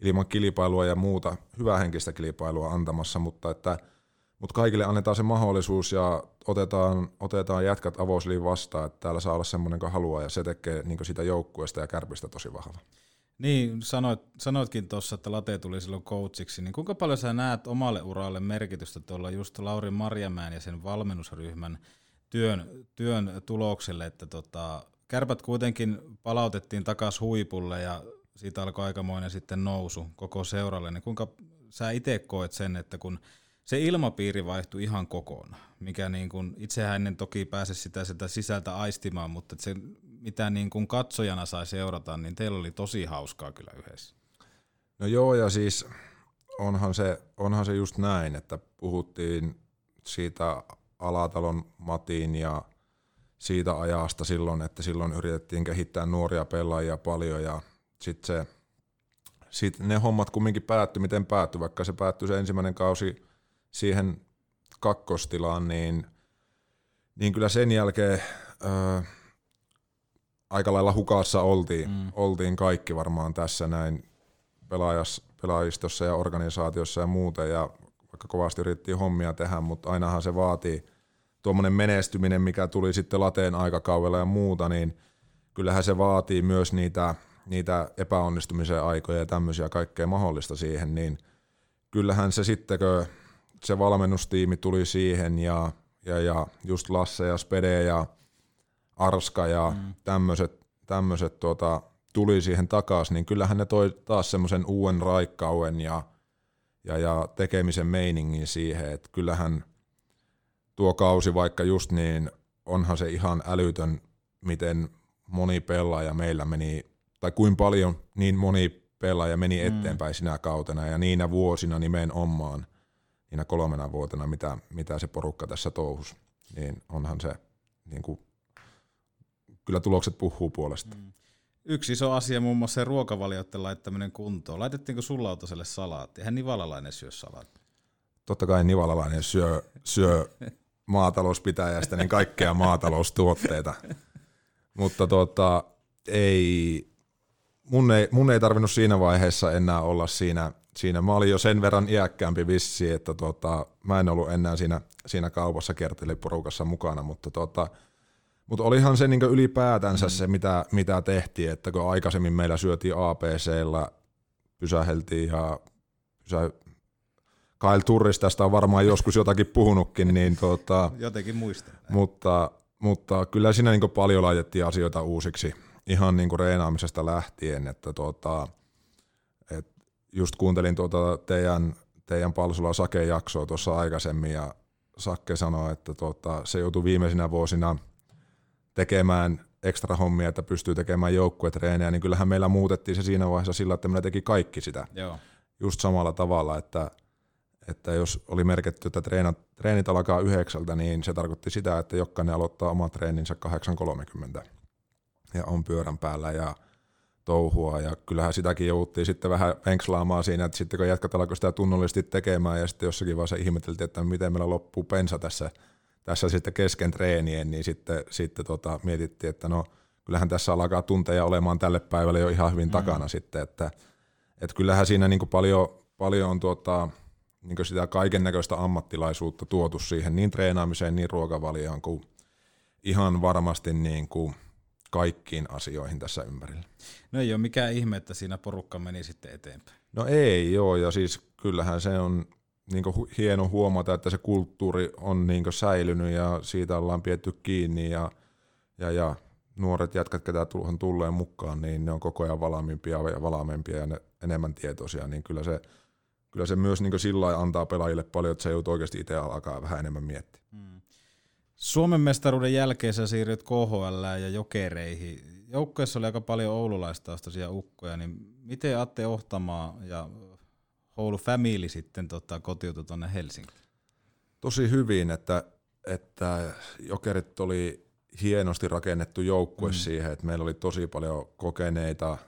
ilman kilpailua ja muuta hyvähenkistä kilpailua antamassa, mutta että mutta kaikille annetaan se mahdollisuus ja otetaan, otetaan jätkät avoisliin vastaan, että täällä saa olla semmoinen, joka haluaa, ja se tekee niin sitä joukkueesta ja kärpistä tosi vahva. Niin, sanoit, sanoitkin tuossa, että Late tuli silloin coachiksi, niin kuinka paljon sä näet omalle uralle merkitystä tuolla just Lauri Marjamäen ja sen valmennusryhmän työn, työn tulokselle, että tota, kärpät kuitenkin palautettiin takaisin huipulle ja siitä alkoi aikamoinen sitten nousu koko seuralle, niin kuinka sä itse koet sen, että kun se ilmapiiri vaihtui ihan kokonaan, mikä niin kuin, itsehän en toki pääse sitä, sitä sisältä aistimaan, mutta se mitä niin kuin katsojana sai seurata, niin teillä oli tosi hauskaa kyllä yhdessä. No joo, ja siis onhan se, onhan se just näin, että puhuttiin siitä Alatalon Matin ja siitä ajasta silloin, että silloin yritettiin kehittää nuoria pelaajia paljon ja sitten se, sit ne hommat kumminkin päättyi, miten päättyi, vaikka se päättyi se ensimmäinen kausi siihen kakkostilaan, niin, niin kyllä sen jälkeen öö, aika lailla hukassa oltiin, mm. oltiin kaikki varmaan tässä näin pelaajas, pelaajistossa ja organisaatiossa ja muuten, ja vaikka kovasti yritettiin hommia tehdä, mutta ainahan se vaatii tuommoinen menestyminen, mikä tuli sitten lateen aikakaudella ja muuta, niin kyllähän se vaatii myös niitä, niitä epäonnistumisen aikoja ja tämmöisiä kaikkea mahdollista siihen, niin kyllähän se sitten, kun se valmennustiimi tuli siihen ja, ja, ja just Lasse ja Spede ja Arska ja mm. tämmöiset tämmöset tuota, tuli siihen takaisin, niin kyllähän ne toi taas semmoisen uuden raikkauen ja, ja, ja tekemisen meiningin siihen, että kyllähän tuo kausi vaikka just niin, onhan se ihan älytön, miten moni pelaaja meillä meni, tai kuin paljon niin moni pelaaja meni mm. eteenpäin sinä kautena ja niinä vuosina nimenomaan, niinä kolmena vuotena, mitä, mitä se porukka tässä touhus, niin onhan se niin kuin kyllä tulokset puhuu puolesta. Mm. Yksi iso asia muun muassa se ruokavalioiden laittaminen kuntoon. Laitettiinko sulla lautaselle salaatti? Eihän nivalalainen syö salaatti. Totta kai nivalalainen syö, syö maatalouspitäjästä niin kaikkea maataloustuotteita. Mutta tota, ei, mun ei, mun ei tarvinnut siinä vaiheessa enää olla siinä, siinä. Mä olin jo sen verran iäkkäämpi vissi, että tota, mä en ollut enää siinä, siinä kaupassa kerteliporukassa mukana, mutta tota, mutta olihan se niinku ylipäätänsä mm. se, mitä, mitä tehtiin, että kun aikaisemmin meillä syötiin APCllä, pysäheltiin ja pysä... Kyle Turris tästä on varmaan joskus jotakin puhunutkin, niin tota, Jotenkin muistan. Mutta, mutta kyllä siinä niinku paljon laitettiin asioita uusiksi ihan niinku reenaamisesta lähtien, että tota, just kuuntelin tuota teidän, teidän Palsula Sake jaksoa tuossa aikaisemmin ja Sakke sanoi, että tota, se joutui viimeisinä vuosina – tekemään ekstra hommia, että pystyy tekemään joukkuetreenejä, niin kyllähän meillä muutettiin se siinä vaiheessa sillä, että meillä teki kaikki sitä. Joo. Just samalla tavalla, että, että jos oli merkitty, että treenat, treenit alkaa yhdeksältä, niin se tarkoitti sitä, että jokainen aloittaa omat treeninsä 8.30 ja on pyörän päällä ja touhua ja kyllähän sitäkin jouttiin sitten vähän penkslaamaan siinä, että sitten kun jätkät alkoi sitä tunnollisesti tekemään ja sitten jossakin vaiheessa ihmeteltiin, että miten meillä loppuu pensa tässä – tässä sitten kesken treenien, niin sitten, sitten tota, mietittiin, että no kyllähän tässä alkaa tunteja olemaan tälle päivälle jo ihan hyvin mm. takana sitten, että, että kyllähän siinä niin paljon, paljon on tuota, niin sitä kaiken näköistä ammattilaisuutta tuotu siihen niin treenaamiseen, niin ruokavalioon kuin ihan varmasti niin kuin kaikkiin asioihin tässä ympärillä. No ei ole mikään ihme, että siinä porukka meni sitten eteenpäin. No ei joo, ja siis kyllähän se on niin hieno huomata, että se kulttuuri on niin säilynyt ja siitä ollaan pietty kiinni ja, ja, ja nuoret jätkät, ketä tuohon tulee mukaan, niin ne on koko ajan valmiimpia ja valmiimpia ja ne enemmän tietoisia, niin kyllä se, kyllä se myös niin sillä antaa pelaajille paljon, että se joutuu oikeasti itse alkaa vähän enemmän miettiä. Suomen mestaruuden jälkeen sä siirryt KHL ja jokereihin. Joukkueessa oli aika paljon oululaistaustaisia ukkoja, niin miten Atte Ohtamaa ja whole family sitten tota, kotiutui tuonne Helsinkiin? Tosi hyvin, että, että Jokerit oli hienosti rakennettu joukkue mm. siihen, että meillä oli tosi paljon kokeneita,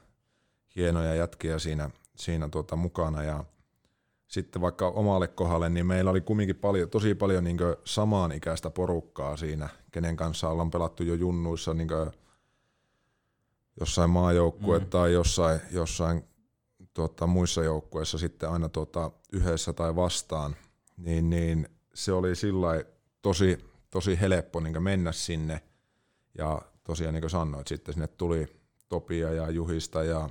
hienoja jätkiä siinä, siinä tuota mukana ja sitten vaikka omalle kohdalle, niin meillä oli kumminkin paljon, tosi paljon niin samaan ikäistä porukkaa siinä, kenen kanssa ollaan pelattu jo junnuissa niin jossain maajoukkue mm. tai jossain, jossain tuota, muissa joukkueissa sitten aina tuota, yhdessä tai vastaan, niin, niin se oli sillä tosi, tosi helppo niin mennä sinne. Ja tosiaan niin kuin sanoit, sitten sinne tuli Topia ja Juhista ja,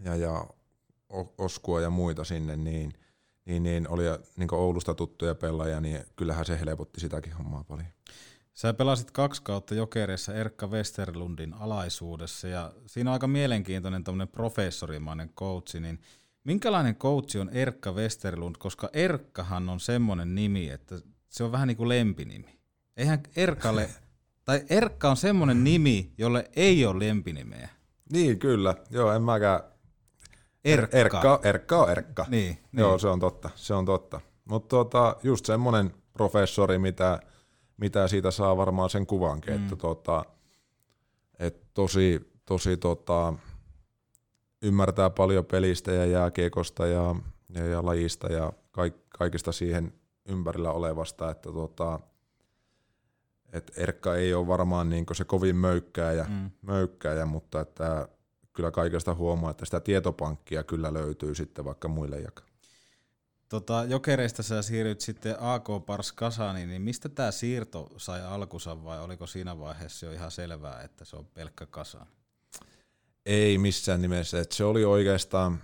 ja, ja Oskua ja muita sinne, niin, niin, niin oli niin Oulusta tuttuja pelaajia, niin kyllähän se helpotti sitäkin hommaa paljon. Sä pelasit kaksi kautta Jokereissa Erkka Westerlundin alaisuudessa ja siinä on aika mielenkiintoinen tämmöinen professorimainen coachi, niin minkälainen coachi on Erkka Westerlund, koska Erkkahan on semmoinen nimi, että se on vähän niin kuin lempinimi. Eihän Erkalle, tai Erkka on semmoinen nimi, jolle ei ole lempinimeä. Niin, kyllä. Joo, en mäkään. Erkka. Erkka, Erkka on Erkka. Niin, Joo, niin. se on totta. Se on totta. Mutta tota, just semmoinen professori, mitä – mitä siitä saa varmaan sen kuvankin, mm. että tota, et tosi, tosi tota, ymmärtää paljon pelistä ja jääkiekosta ja, ja, ja lajista ja kaik, kaikista siihen ympärillä olevasta, että tota, et Erkka ei ole varmaan niin se kovin möykkääjä, mm. möykkääjä, mutta että kyllä kaikesta huomaa, että sitä tietopankkia kyllä löytyy sitten vaikka muille jakaa. Tota, jokereista sä siirryt sitten AK Pars Kasaniin, niin mistä tämä siirto sai alkunsa vai oliko siinä vaiheessa jo ihan selvää, että se on pelkkä Kasan? Ei missään nimessä. Et se oli oikeastaan,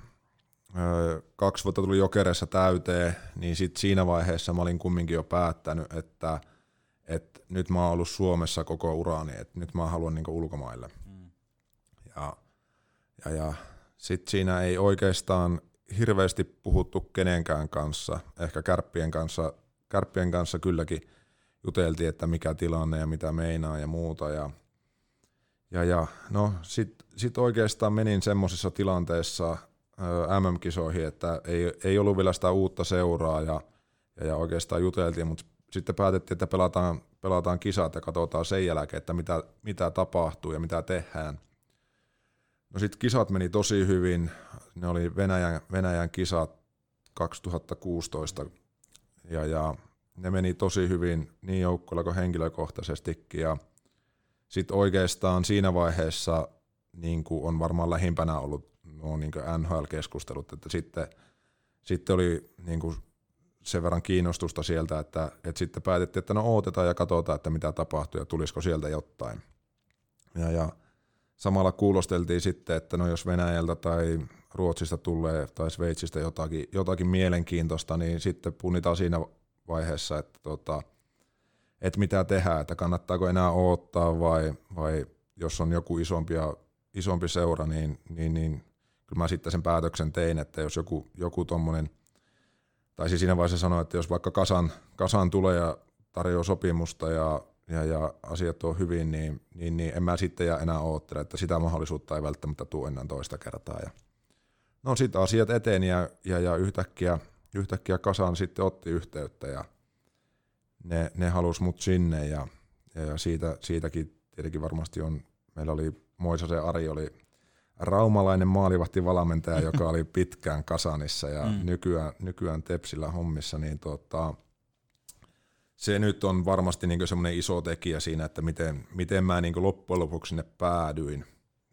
ö, kaksi vuotta tuli jokereissa täyteen, niin sit siinä vaiheessa mä olin kumminkin jo päättänyt, että et nyt mä oon ollut Suomessa koko urani, että nyt mä haluan niinku ulkomaille. Ja, ja, ja sitten siinä ei oikeastaan hirveästi puhuttu kenenkään kanssa, ehkä kärppien kanssa, kärppien kanssa kylläkin juteltiin, että mikä tilanne ja mitä meinaa ja muuta. Ja, ja, ja no sitten sit oikeastaan menin semmoisessa tilanteessa MM-kisoihin, että ei, ei ollut vielä sitä uutta seuraa ja, ja, ja oikeastaan juteltiin, mutta sitten päätettiin, että pelataan, pelataan kisat ja katsotaan sen jälkeen, että mitä, mitä tapahtuu ja mitä tehdään. No sitten kisat meni tosi hyvin. Ne oli Venäjän, Venäjän kisat 2016 ja, ja ne meni tosi hyvin niin joukkueella kuin henkilökohtaisestikin. Ja sitten oikeastaan siinä vaiheessa niin kuin on varmaan lähimpänä ollut nuo niin NHL-keskustelut, että sitten, sitten oli niin kuin sen verran kiinnostusta sieltä, että, että sitten päätettiin, että no odotetaan ja katsotaan, että mitä tapahtuu ja tulisiko sieltä jotain. Ja, ja samalla kuulosteltiin sitten, että no jos Venäjältä tai Ruotsista tulee tai Sveitsistä jotakin, jotakin mielenkiintoista, niin sitten punnitaan siinä vaiheessa, että, tota, että mitä tehdään, että kannattaako enää odottaa vai, vai jos on joku isompi, isompi seura, niin, niin, niin kyllä mä sitten sen päätöksen tein, että jos joku, joku tommonen, tai siis siinä vaiheessa sanoin, että jos vaikka kasan, kasan tulee ja tarjoaa sopimusta ja ja, ja asiat on hyvin, niin, niin, niin en mä sitten ja enää oottele, että sitä mahdollisuutta ei välttämättä tule enää toista kertaa. Ja no sitten asiat eteni ja, ja, ja yhtäkkiä, yhtäkkiä kasaan sitten otti yhteyttä ja ne, ne halusi mut sinne ja, ja, siitä, siitäkin tietenkin varmasti on, meillä oli Moisasen Ari oli raumalainen maalivahti valmentaja, joka oli pitkään Kasanissa ja mm. nykyään, nykyään Tepsillä hommissa, niin tota, se nyt on varmasti niin semmoinen iso tekijä siinä, että miten, miten mä niin loppujen lopuksi sinne päädyin.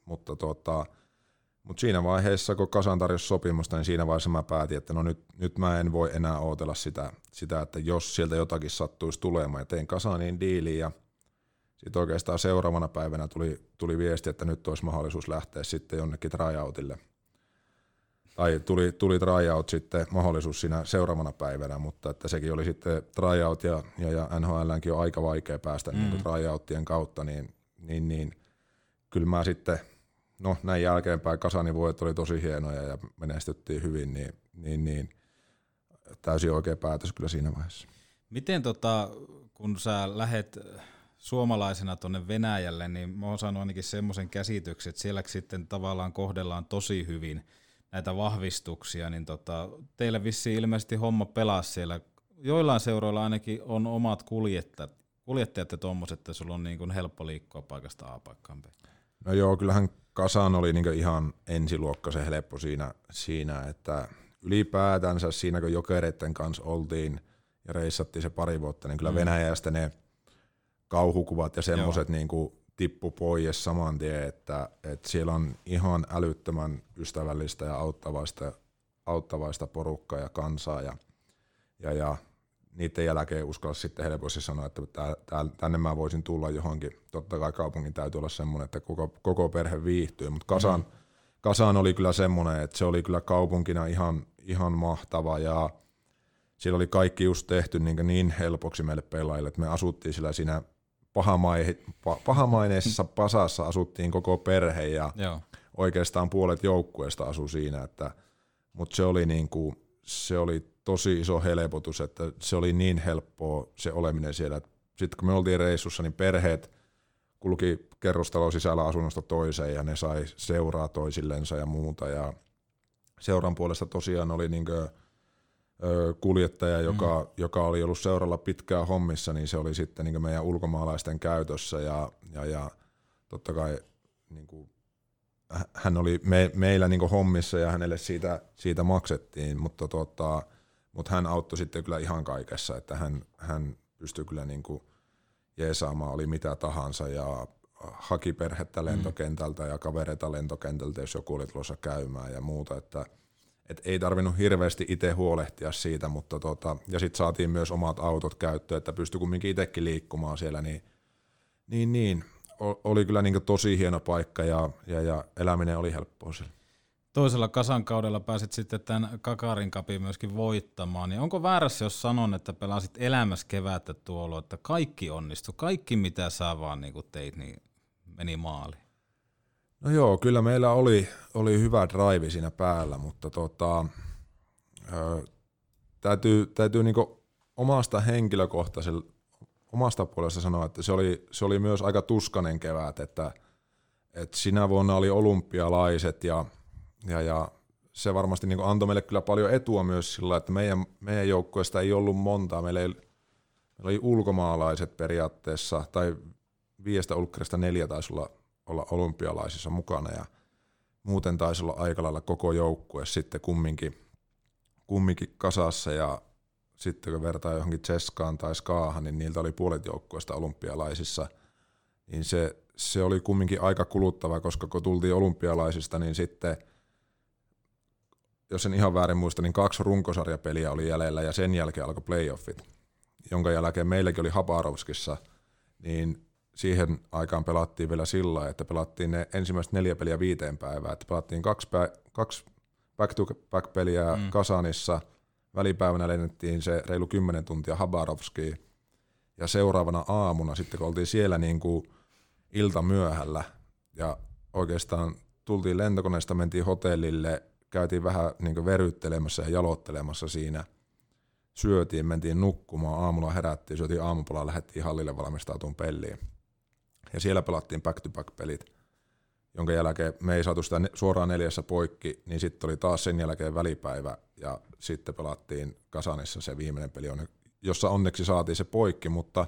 Mutta tota, mutta siinä vaiheessa, kun Kasan tarjosi sopimusta, niin siinä vaiheessa mä päätin, että no nyt, nyt mä en voi enää odotella sitä, sitä, että jos sieltä jotakin sattuisi tulemaan. Ja tein Kasaniin diiliin ja sitten oikeastaan seuraavana päivänä tuli, tuli viesti, että nyt olisi mahdollisuus lähteä sitten jonnekin tryoutille – tai tuli, tuli tryout sitten mahdollisuus siinä seuraavana päivänä, mutta että sekin oli sitten tryout ja, ja, ja NHLnkin on aika vaikea päästä mm. niin tryouttien kautta, niin, niin, niin kyllä mä sitten, no näin jälkeenpäin Kasanin vuodet oli tosi hienoja ja menestyttiin hyvin, niin, niin, niin täysin oikea päätös kyllä siinä vaiheessa. Miten tota, kun sä lähet suomalaisena tuonne Venäjälle, niin mä oon saanut ainakin semmoisen käsityksen, että siellä sitten tavallaan kohdellaan tosi hyvin – näitä vahvistuksia, niin tota, teille vissiin ilmeisesti homma pelaa siellä. Joillain seuroilla ainakin on omat kuljettajat, kuljettajat ja tuommoiset, että sulla on niin kuin helppo liikkua paikasta A paikkaan B. No joo, kyllähän Kasan oli niin ihan ensiluokkaisen helppo siinä, siinä, että ylipäätänsä siinä kun jokereiden kanssa oltiin ja reissattiin se pari vuotta, niin kyllä mm. Venäjästä ne kauhukuvat ja semmoiset niin tippu pois saman tien, että, että siellä on ihan älyttömän ystävällistä ja auttavaista, auttavaista porukkaa ja kansaa ja, ja, ja niiden jälkeen uskalla sitten helposti sanoa, että tänne mä voisin tulla johonkin. Totta kai kaupungin täytyy olla semmoinen, että koko, koko perhe viihtyy, mutta Kasan, mm. Kasan oli kyllä semmoinen, että se oli kyllä kaupunkina ihan, ihan mahtava ja siellä oli kaikki just tehty niin, niin helpoksi meille pelaajille, että me asuttiin sillä siinä pahamaineessa pasassa asuttiin koko perhe ja Joo. oikeastaan puolet joukkueesta asui siinä, että, mutta se oli, niin kuin, se oli tosi iso helpotus, että se oli niin helppoa se oleminen siellä. Sitten kun me oltiin reissussa, niin perheet kulki kerrostalon sisällä asunnosta toiseen ja ne sai seuraa toisillensa ja muuta. Ja seuran puolesta tosiaan oli niin kuljettaja, joka, mm. joka oli ollut seuralla pitkään hommissa, niin se oli sitten niin meidän ulkomaalaisten käytössä ja, ja, ja totta kai niin kuin, hän oli me, meillä niin hommissa ja hänelle siitä, siitä maksettiin, mutta, tota, mutta hän auttoi sitten kyllä ihan kaikessa, että hän, hän pystyi kyllä niin kuin jeesaamaan, oli mitä tahansa ja haki perhettä mm. lentokentältä mm. ja kavereita lentokentältä, jos joku oli tulossa käymään ja muuta, että – et ei tarvinnut hirveästi itse huolehtia siitä, mutta tota, ja sitten saatiin myös omat autot käyttöön, että pystyi kumminkin itsekin liikkumaan siellä, niin, niin, niin oli kyllä niin tosi hieno paikka ja, ja, ja eläminen oli helppoa siellä. Toisella kasan kaudella pääsit sitten tämän Kakarin kapin myöskin voittamaan, niin onko väärässä, jos sanon, että pelasit elämässä kevättä tuolla, että kaikki onnistui, kaikki mitä sä vaan niin teit, niin meni maaliin? No joo, kyllä meillä oli, oli hyvä drive siinä päällä, mutta tota, ö, täytyy, täytyy niinku omasta henkilökohtaisesta omasta puolesta sanoa, että se oli, se oli myös aika tuskanen kevät, että, että sinä vuonna oli olympialaiset ja, ja, ja se varmasti niin antoi meille kyllä paljon etua myös sillä, että meidän, meidän joukkueesta ei ollut montaa. Meillä, ei, meillä oli ulkomaalaiset periaatteessa, tai viiestä ulkkarista neljä taisi olla olla olympialaisissa mukana ja muuten taisi olla aika lailla koko joukkue sitten kumminkin, kumminkin kasassa ja sitten kun vertaa johonkin Tseskaan tai Skaahan, niin niiltä oli puolet joukkueesta olympialaisissa, niin se, se oli kumminkin aika kuluttava, koska kun tultiin olympialaisista, niin sitten, jos en ihan väärin muista, niin kaksi runkosarjapeliä oli jäljellä ja sen jälkeen alkoi playoffit, jonka jälkeen meilläkin oli Habarovskissa, niin siihen aikaan pelattiin vielä sillä että pelattiin ne ensimmäiset neljä peliä viiteen päivään, että pelattiin kaksi, pä- kaksi back-to-back-peliä mm. Kasanissa, välipäivänä lennettiin se reilu 10 tuntia Habarovskiin, ja seuraavana aamuna sitten kun oltiin siellä niin kuin ilta myöhällä, ja oikeastaan tultiin lentokoneesta, mentiin hotellille, käytiin vähän niin kuin veryttelemässä ja jalottelemassa siinä, syötiin, mentiin nukkumaan, aamulla herättiin, syötiin aamupalaa, lähdettiin hallille valmistautumaan peliin ja siellä pelattiin back-to-back-pelit, jonka jälkeen me ei saatu sitä suoraan neljässä poikki, niin sitten oli taas sen jälkeen välipäivä, ja sitten pelattiin Kasanissa se viimeinen peli, jossa onneksi saatiin se poikki, mutta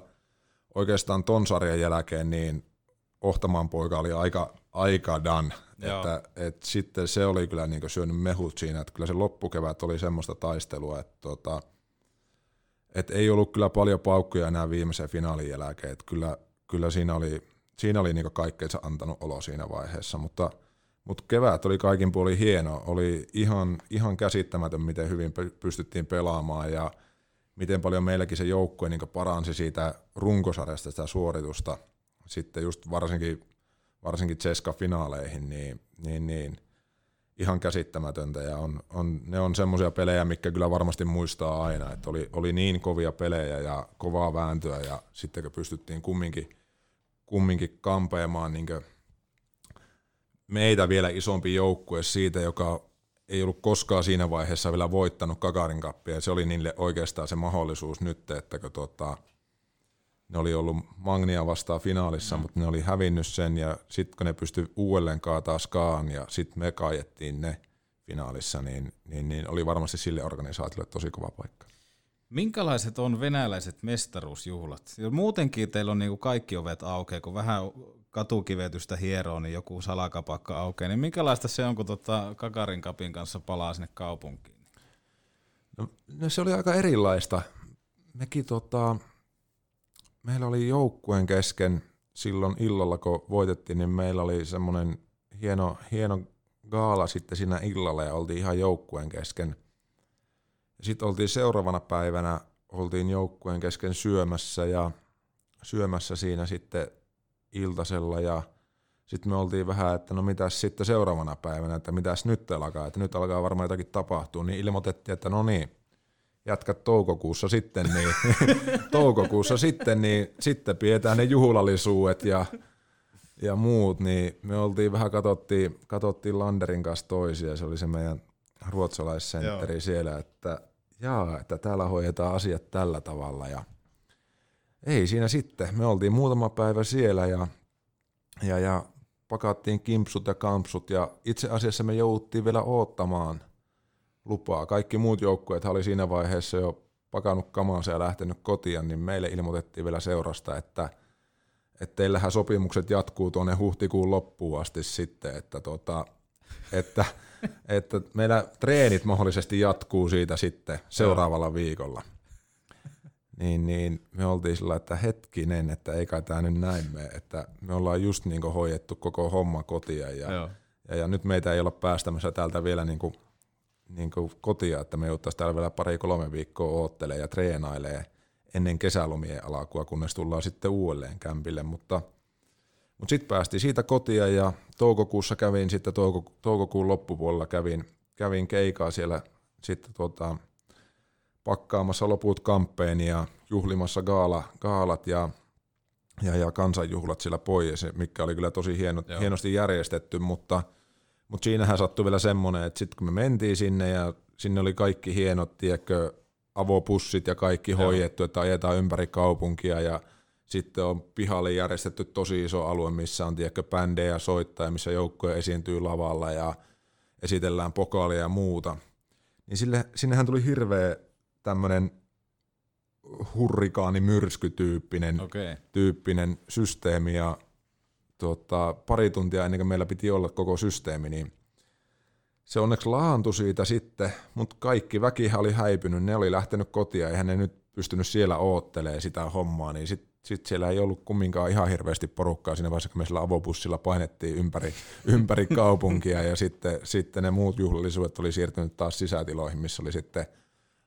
oikeastaan ton sarjan jälkeen niin Ohtamaan poika oli aika, aika done. Että, et sitten se oli kyllä niin syönyt mehut siinä, että kyllä se loppukevät oli semmoista taistelua, että tota, et ei ollut kyllä paljon paukkuja enää viimeisen finaalin jälkeen, että kyllä, kyllä siinä oli siinä oli niin kaikkeensa antanut olo siinä vaiheessa, mutta, mutta kevät oli kaikin puolin hieno. Oli ihan, ihan käsittämätön, miten hyvin pystyttiin pelaamaan ja miten paljon meilläkin se joukkue niin paransi siitä runkosarjasta sitä suoritusta sitten just varsinkin, varsinkin Ceska-finaaleihin, niin, niin, niin ihan käsittämätöntä ja on, on, ne on semmoisia pelejä, mikä kyllä varmasti muistaa aina, että oli, oli niin kovia pelejä ja kovaa vääntöä ja sitten kun pystyttiin kumminkin kumminkin kampeamaan niin meitä vielä isompi joukkue siitä, joka ei ollut koskaan siinä vaiheessa vielä voittanut Kakarin kappia. Se oli niille oikeastaan se mahdollisuus nyt, että kun tota, ne oli ollut Magnia vastaan finaalissa, mm. mutta ne oli hävinnyt sen ja sitten kun ne pystyi uudelleen kaataa Skaan ja sitten me kaiettiin ne finaalissa, niin, niin, niin oli varmasti sille organisaatiolle tosi kova paikka. Minkälaiset on venäläiset mestaruusjuhlat? Ja muutenkin teillä on niinku kaikki ovet aukeaa, kun vähän katukivetystä hieroo, niin joku salakapakka aukeaa. Niin minkälaista se on, kun tota Kakarin kapin kanssa palaa sinne kaupunkiin? No, no se oli aika erilaista. Mekin tota, meillä oli joukkueen kesken silloin illalla, kun voitettiin, niin meillä oli semmoinen hieno, hieno gaala sitten siinä illalla ja oltiin ihan joukkueen kesken. Sitten oltiin seuraavana päivänä, oltiin joukkueen kesken syömässä ja syömässä siinä sitten iltasella ja sitten me oltiin vähän, että no mitäs sitten seuraavana päivänä, että mitäs nyt alkaa, että nyt alkaa varmaan jotakin tapahtua, niin ilmoitettiin, että no niin, jatkat toukokuussa sitten, niin toukokuussa sitten, niin sitten pidetään ne juhlallisuudet ja, ja muut, niin me oltiin vähän, katsottiin, katsottiin Landerin kanssa toisia, se oli se meidän ruotsalaissentteri siellä, että jaa, että täällä hoidetaan asiat tällä tavalla ja ei siinä sitten, me oltiin muutama päivä siellä ja, ja, ja pakattiin kimpsut ja kampsut ja itse asiassa me jouduttiin vielä oottamaan lupaa. Kaikki muut joukkueet oli siinä vaiheessa jo pakannut kamansa ja lähtenyt kotiin, niin meille ilmoitettiin vielä seurasta, että, että teillähän sopimukset jatkuu tuonne huhtikuun loppuun asti sitten, että, tota, että, että meillä treenit mahdollisesti jatkuu siitä sitten seuraavalla viikolla. Niin, niin me oltiin sillä, että hetkinen, että ei kai tämä nyt näin mene, että me ollaan just niin hoidettu koko homma kotia ja, ja, ja, nyt meitä ei olla päästämässä täältä vielä niin kuin niin kuin kotia, että me jouduttaisiin täällä vielä pari-kolme viikkoa oottelee ja treenailee ennen kesälomien alakua, kunnes tullaan sitten uudelleen kämpille, mutta, mutta sitten päästiin siitä kotia ja toukokuussa kävin sitten touko, toukokuun loppupuolella kävin, kävin keikaa siellä sitten tuota, pakkaamassa loput kamppeen ja juhlimassa gaala, gaalat ja, ja, ja kansanjuhlat siellä pois, mikä oli kyllä tosi hieno, hienosti järjestetty, mutta – mutta siinähän sattui vielä semmoinen, että sitten kun me mentiin sinne ja sinne oli kaikki hienot, tiedätkö, avopussit ja kaikki Joo. hoidettu, että ajetaan ympäri kaupunkia ja sitten on pihalle järjestetty tosi iso alue, missä on tiedätkö, bändejä soittaa missä joukkoja esiintyy lavalla ja esitellään pokaalia ja muuta. Niin sille, sinnehän tuli hirveä tämmöinen hurrikaani myrskytyyppinen okay. tyyppinen systeemi ja tota, pari tuntia ennen kuin meillä piti olla koko systeemi, niin se onneksi laantui siitä sitten, mutta kaikki väkihän oli häipynyt, ne oli lähtenyt kotia, eihän ne nyt pystynyt siellä oottelee sitä hommaa, niin sitten sit siellä ei ollut kumminkaan ihan hirveästi porukkaa siinä vaiheessa, kun me sillä avobussilla painettiin ympäri, ympäri kaupunkia ja sitten, sitten ne muut juhlallisuudet oli siirtynyt taas sisätiloihin, missä oli sitten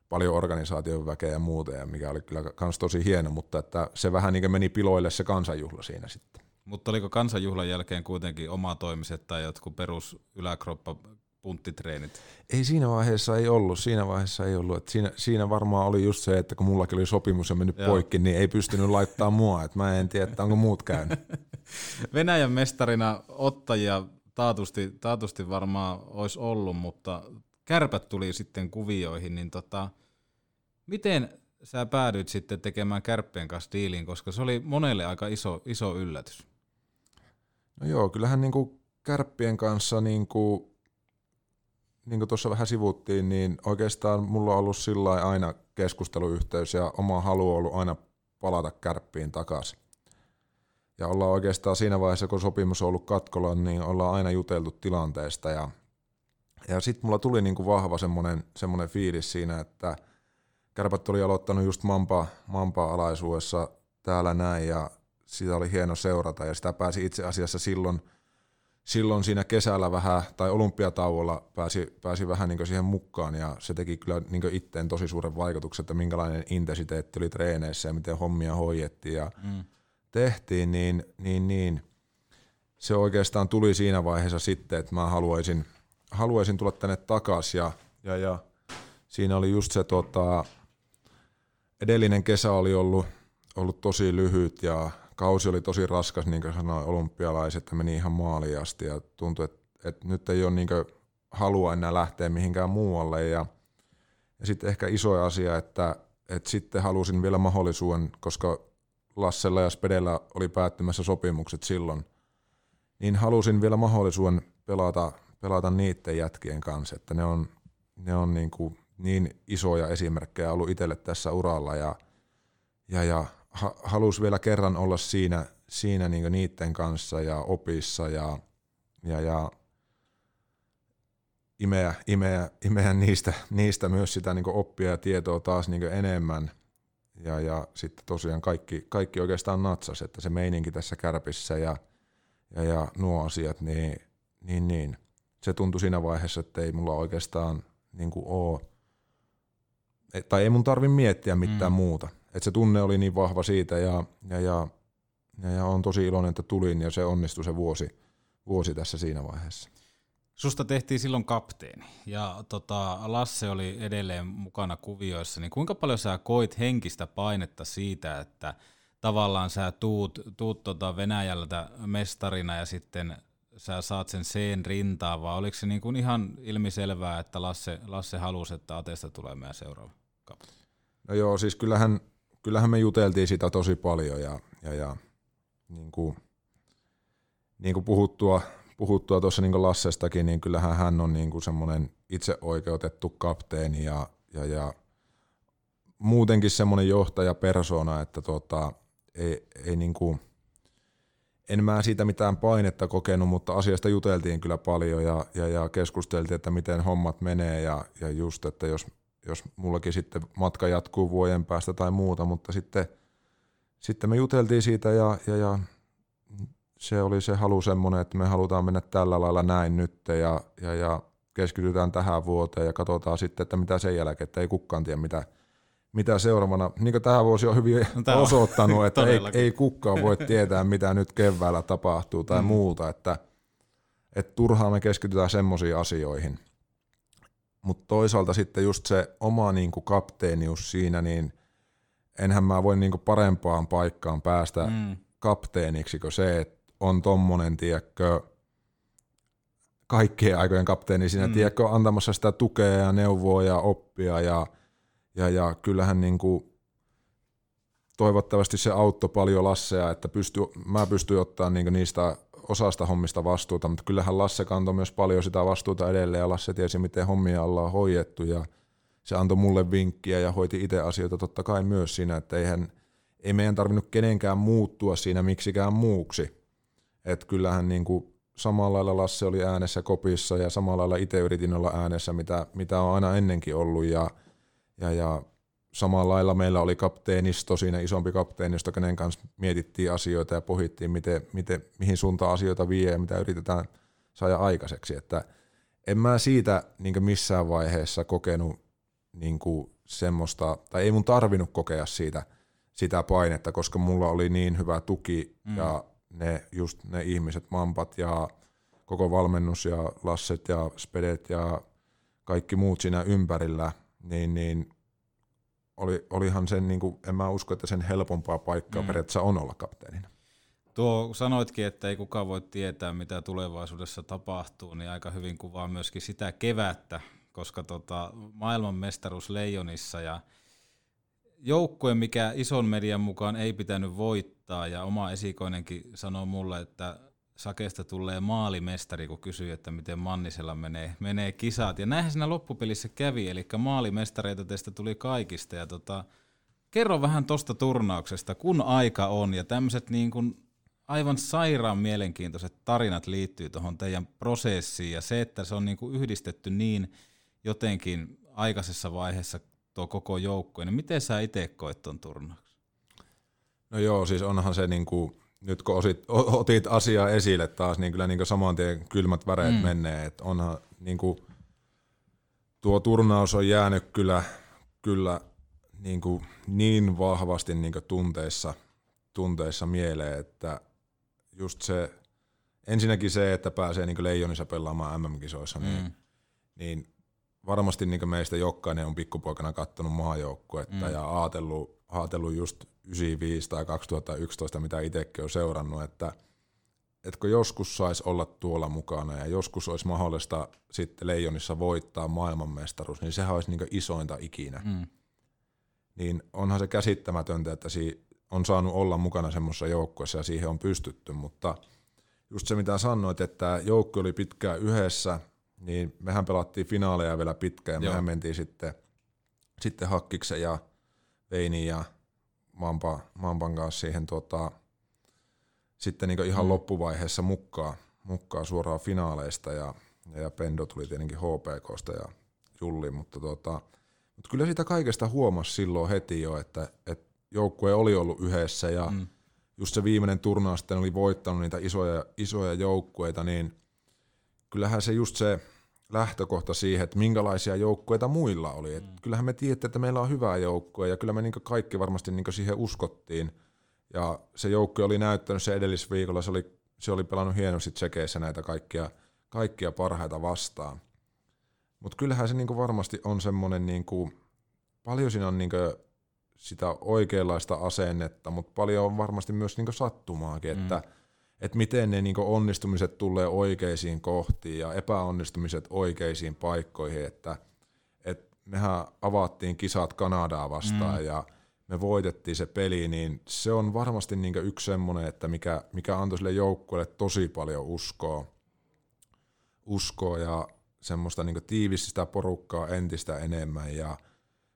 paljon organisaation väkeä ja muuta, ja mikä oli kyllä myös tosi hieno, mutta että se vähän niin meni piloille se kansanjuhla siinä sitten. Mutta oliko kansanjuhlan jälkeen kuitenkin oma toimiset tai jotkut perus yläkroppa punttitreenit? Ei siinä vaiheessa ei ollut, siinä vaiheessa ei ollut. Että siinä, siinä varmaan oli just se, että kun mullakin oli sopimus ja mennyt Joo. poikki, niin ei pystynyt laittaa mua. Et mä en tiedä, että onko muut käynyt. Venäjän mestarina ottajia taatusti, taatusti varmaan olisi ollut, mutta kärpät tuli sitten kuvioihin, niin tota, miten sä päädyit sitten tekemään kärppien kanssa diilin, koska se oli monelle aika iso, iso yllätys? No joo, kyllähän niin kuin kärppien kanssa, niin kuin, niin kuin tuossa vähän sivuttiin, niin oikeastaan mulla on ollut sillä aina keskusteluyhteys ja oma halu on ollut aina palata kärppiin takaisin. Ja ollaan oikeastaan siinä vaiheessa, kun sopimus on ollut katkolla, niin ollaan aina juteltu tilanteesta. Ja, ja sitten mulla tuli niin kuin vahva semmoinen, semmoinen fiilis siinä, että kärpät oli aloittanut just Mampa, Mampa-alaisuudessa täällä näin ja sitä oli hieno seurata ja sitä pääsi itse asiassa silloin, silloin siinä kesällä vähän, tai olympiatauolla pääsi, pääsi vähän niin siihen mukaan ja se teki kyllä niin itteen tosi suuren vaikutuksen, että minkälainen intensiteetti oli treeneissä ja miten hommia hoidettiin ja mm. tehtiin, niin, niin, niin se oikeastaan tuli siinä vaiheessa sitten, että mä haluaisin, haluaisin tulla tänne takaisin ja, ja, ja siinä oli just se tota, edellinen kesä oli ollut, ollut tosi lyhyt ja kausi oli tosi raskas, niin kuin sanoin, olympialaiset, että meni ihan maaliin asti ja tuntui, että, että nyt ei ole niin halua enää lähteä mihinkään muualle. Ja, ja sitten ehkä iso asia, että, että sitten halusin vielä mahdollisuuden, koska Lassella ja Spedellä oli päättymässä sopimukset silloin, niin halusin vielä mahdollisuuden pelata, pelata niiden jätkien kanssa, että ne on, ne on niin, kuin niin isoja esimerkkejä ollut itselle tässä uralla ja, ja, ja ha, halusi vielä kerran olla siinä, siinä niin niiden kanssa ja opissa ja, ja, ja imeä, imeä, imeä niistä, niistä myös sitä niin oppia ja tietoa taas niin enemmän. Ja, ja sitten tosiaan kaikki, kaikki oikeastaan natsas, että se meininki tässä kärpissä ja, ja, ja nuo asiat, niin, niin, niin se tuntui siinä vaiheessa, että ei mulla oikeastaan niin ole, tai ei mun tarvi miettiä mitään mm. muuta. Että se tunne oli niin vahva siitä ja, ja, ja, ja, ja on tosi iloinen, että tulin ja se onnistui se vuosi, vuosi tässä siinä vaiheessa. Susta tehtiin silloin kapteeni ja tota, Lasse oli edelleen mukana kuvioissa, niin kuinka paljon sä koit henkistä painetta siitä, että tavallaan sä tuut, tuut tota Venäjältä mestarina ja sitten sä saat sen seen rintaan, vai oliko se niin kuin ihan ilmiselvää, että Lasse, Lasse halusi, että Ateesta tulee meidän seuraava kapteeni? No joo, siis kyllähän, kyllähän me juteltiin sitä tosi paljon ja, ja, ja niin kuin, niin kuin puhuttua, puhuttua tuossa niin Lassestakin, niin kyllähän hän on niin kuin semmoinen itseoikeutettu kapteeni ja, ja, ja muutenkin semmoinen johtajapersona, että tota, ei, ei niin kuin, en mä siitä mitään painetta kokenut, mutta asiasta juteltiin kyllä paljon ja, ja, ja keskusteltiin, että miten hommat menee ja, ja just, että jos, jos mullakin sitten matka jatkuu vuoden päästä tai muuta, mutta sitten, sitten me juteltiin siitä ja, ja, ja se oli se halu semmoinen, että me halutaan mennä tällä lailla näin nyt ja, ja, ja keskitytään tähän vuoteen ja katsotaan sitten, että mitä sen jälkeen, että ei kukaan tiedä mitä, mitä seuraavana, niin kuin tähän vuosi on hyvin no, osoittanut, on, että ei, ei kukaan voi tietää, mitä nyt keväällä tapahtuu tai mm. muuta, että, että turhaan me keskitytään semmoisiin asioihin. Mutta toisaalta sitten just se oma niin kuin kapteenius siinä, niin enhän mä voi niin kuin parempaan paikkaan päästä mm. kapteeniksi kuin se, että on tommonen, tiedätkö, kaikkien aikojen kapteeni siinä, mm. tiedätkö, antamassa sitä tukea ja neuvoa ja oppia ja, ja, ja kyllähän niin kuin, toivottavasti se auttoi paljon Lassea, että pysty, mä pystyin ottaa niin niistä osasta hommista vastuuta, mutta kyllähän Lasse kantoi myös paljon sitä vastuuta edelleen ja Lasse tiesi, miten hommia ollaan hoidettu ja se antoi mulle vinkkiä ja hoiti itse asioita totta kai myös siinä, että eihän, ei meidän tarvinnut kenenkään muuttua siinä miksikään muuksi. Että kyllähän niin kuin samalla lailla Lasse oli äänessä kopissa ja samalla lailla itse yritin olla äänessä, mitä, mitä on aina ennenkin ollut ja, ja, ja samalla lailla meillä oli kapteenisto, siinä isompi kapteenisto, kenen kanssa mietittiin asioita ja pohittiin, miten, miten, mihin suuntaan asioita vie ja mitä yritetään saada aikaiseksi. Että en mä siitä niin missään vaiheessa kokenut niin semmoista, tai ei mun tarvinnut kokea siitä sitä painetta, koska mulla oli niin hyvä tuki mm. ja ne, just ne ihmiset, Mampat ja koko valmennus ja Lasset ja Spedet ja kaikki muut siinä ympärillä, niin, niin oli, olihan sen, niin kuin, en mä usko, että sen helpompaa paikkaa mm. periaatteessa on olla kapteenina. Tuo sanoitkin, että ei kukaan voi tietää, mitä tulevaisuudessa tapahtuu, niin aika hyvin kuvaa myöskin sitä kevättä, koska tota, maailmanmestaruus Leijonissa ja joukkue, mikä ison median mukaan ei pitänyt voittaa, ja oma esikoinenkin sanoi mulle, että Sakeesta tulee maalimestari, kun kysyi, että miten Mannisella menee, menee kisat. Ja näinhän siinä loppupelissä kävi, eli maalimestareita teistä tuli kaikista. Ja tota, kerro vähän tuosta turnauksesta, kun aika on, ja tämmöiset niin aivan sairaan mielenkiintoiset tarinat liittyy tuohon teidän prosessiin, ja se, että se on niin kuin yhdistetty niin jotenkin aikaisessa vaiheessa tuo koko joukko, niin miten sä itse koet tuon turnauksen? No joo, siis onhan se niin kuin, nyt kun osit, otit asiaa esille taas, niin kyllä niin saman tien kylmät väreet mm. menee, että onhan niin kuin, tuo turnaus on jäänyt kyllä, kyllä niin, kuin niin vahvasti niin kuin tunteissa, tunteissa mieleen, että just se, ensinnäkin se, että pääsee niin Leijonissa pelaamaan MM-kisoissa, niin, mm. niin varmasti niin meistä jokainen on pikkupoikana kattonut maajoukkuetta mm. ja ajatellut, ajatellut just 95 tai 2011, mitä itsekin on seurannut, että, kun joskus saisi olla tuolla mukana ja joskus olisi mahdollista sitten Leijonissa voittaa maailmanmestaruus, niin sehän olisi niin isointa ikinä. Mm. Niin onhan se käsittämätöntä, että si on saanut olla mukana semmoisessa joukkueessa ja siihen on pystytty, mutta just se mitä sanoit, että joukko oli pitkään yhdessä – niin mehän pelattiin finaaleja vielä pitkään ja Joo. mehän mentiin sitten, sitten Hakkiksen ja Veinin ja Mampa, Mampan kanssa siihen tota, sitten niin ihan mm. loppuvaiheessa mukaan, mukaan suoraan finaaleista ja, ja Pendo tuli tietenkin HPKsta ja Julli, mutta, tota, mutta kyllä sitä kaikesta huomasi silloin heti jo, että, että joukkue oli ollut yhdessä ja mm. just se viimeinen turnaus sitten oli voittanut niitä isoja, isoja joukkueita, niin kyllähän se just se lähtökohta siihen, että minkälaisia joukkueita muilla oli. Et kyllähän me tiedettiin, että meillä on hyvää joukkue ja kyllä me niinku kaikki varmasti niinku siihen uskottiin. Ja se joukkue oli näyttänyt se edellisviikolla, se oli, se oli pelannut hienosti tsekeissä näitä kaikkia, kaikkia parhaita vastaan. Mutta kyllähän se niinku varmasti on semmoinen, niinku, paljon siinä on niinku sitä oikeanlaista asennetta, mutta paljon on varmasti myös niinku sattumaakin, että mm. et miten ne niinku onnistumiset tulee oikeisiin kohtiin ja epäonnistumiset oikeisiin paikkoihin, että et mehän avattiin kisat Kanadaa vastaan mm. ja me voitettiin se peli, niin se on varmasti niinku yksi semmoinen, että mikä, mikä antoi sille joukkueelle tosi paljon uskoa, uskoa ja semmoista niinku tiivistä porukkaa entistä enemmän ja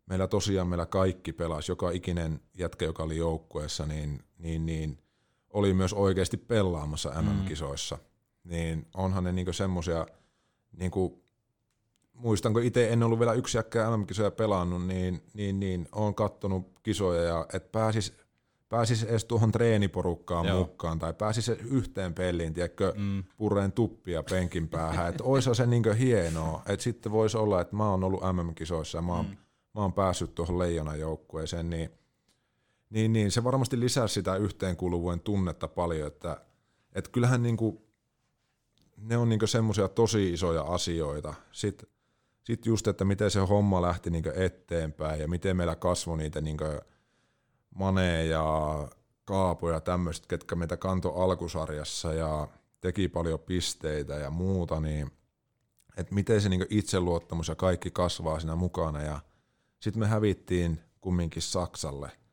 meillä tosiaan meillä kaikki pelasi, joka ikinen jätkä, joka oli joukkueessa, niin, niin, niin oli myös oikeasti pelaamassa MM-kisoissa. Niin onhan ne niinku semmoisia, niinku, muistanko itse en ollut vielä yksi jäkkä MM-kisoja pelannut, niin, niin, niin olen kattonut kisoja ja et pääsis, pääsis edes tuohon treeniporukkaan Joo. mukaan tai pääsis yhteen peliin, tiedätkö, mm. purreen tuppia penkin päähän. Että oisa se niinku hienoa, että sitten voisi olla, että mä oon ollut MM-kisoissa ja mä oon, mm. mä oon päässyt tuohon leijonan joukkueeseen, niin, niin, niin se varmasti lisää sitä yhteenkuuluvuuden tunnetta paljon, että, että kyllähän niinku, ne on niinku semmoisia tosi isoja asioita. Sitten sit just, että miten se homma lähti niinku eteenpäin ja miten meillä kasvoi niitä niinku Mane ja Kaapo ja tämmöiset, ketkä meitä kanto alkusarjassa ja teki paljon pisteitä ja muuta, niin että miten se niinku itseluottamus ja kaikki kasvaa siinä mukana ja sitten me hävittiin kumminkin Saksalle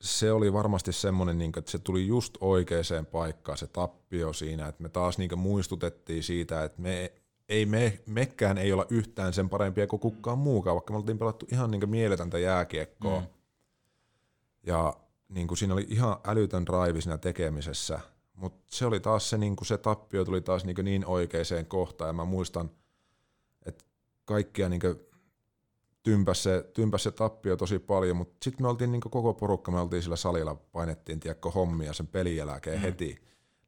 se oli varmasti semmoinen, niinku, että se tuli just oikeaan paikkaan se tappio siinä, että me taas niinku muistutettiin siitä, että me ei me, mekään ei olla yhtään sen parempia kuin kukaan muukaan, vaikka me oltiin pelattu ihan niinku mieletöntä jääkiekkoa. Mm. Ja niin kuin siinä oli ihan älytön drive siinä tekemisessä, mutta se oli taas se, niin kuin se tappio tuli taas niin, niin oikeaan kohtaan, ja mä muistan, että kaikkia niin tympäs se, tympäs se tappio tosi paljon, mutta sitten me oltiin niin koko porukka, me oltiin sillä salilla, painettiin tiedätkö, hommia sen pelin jälkeen mm. heti,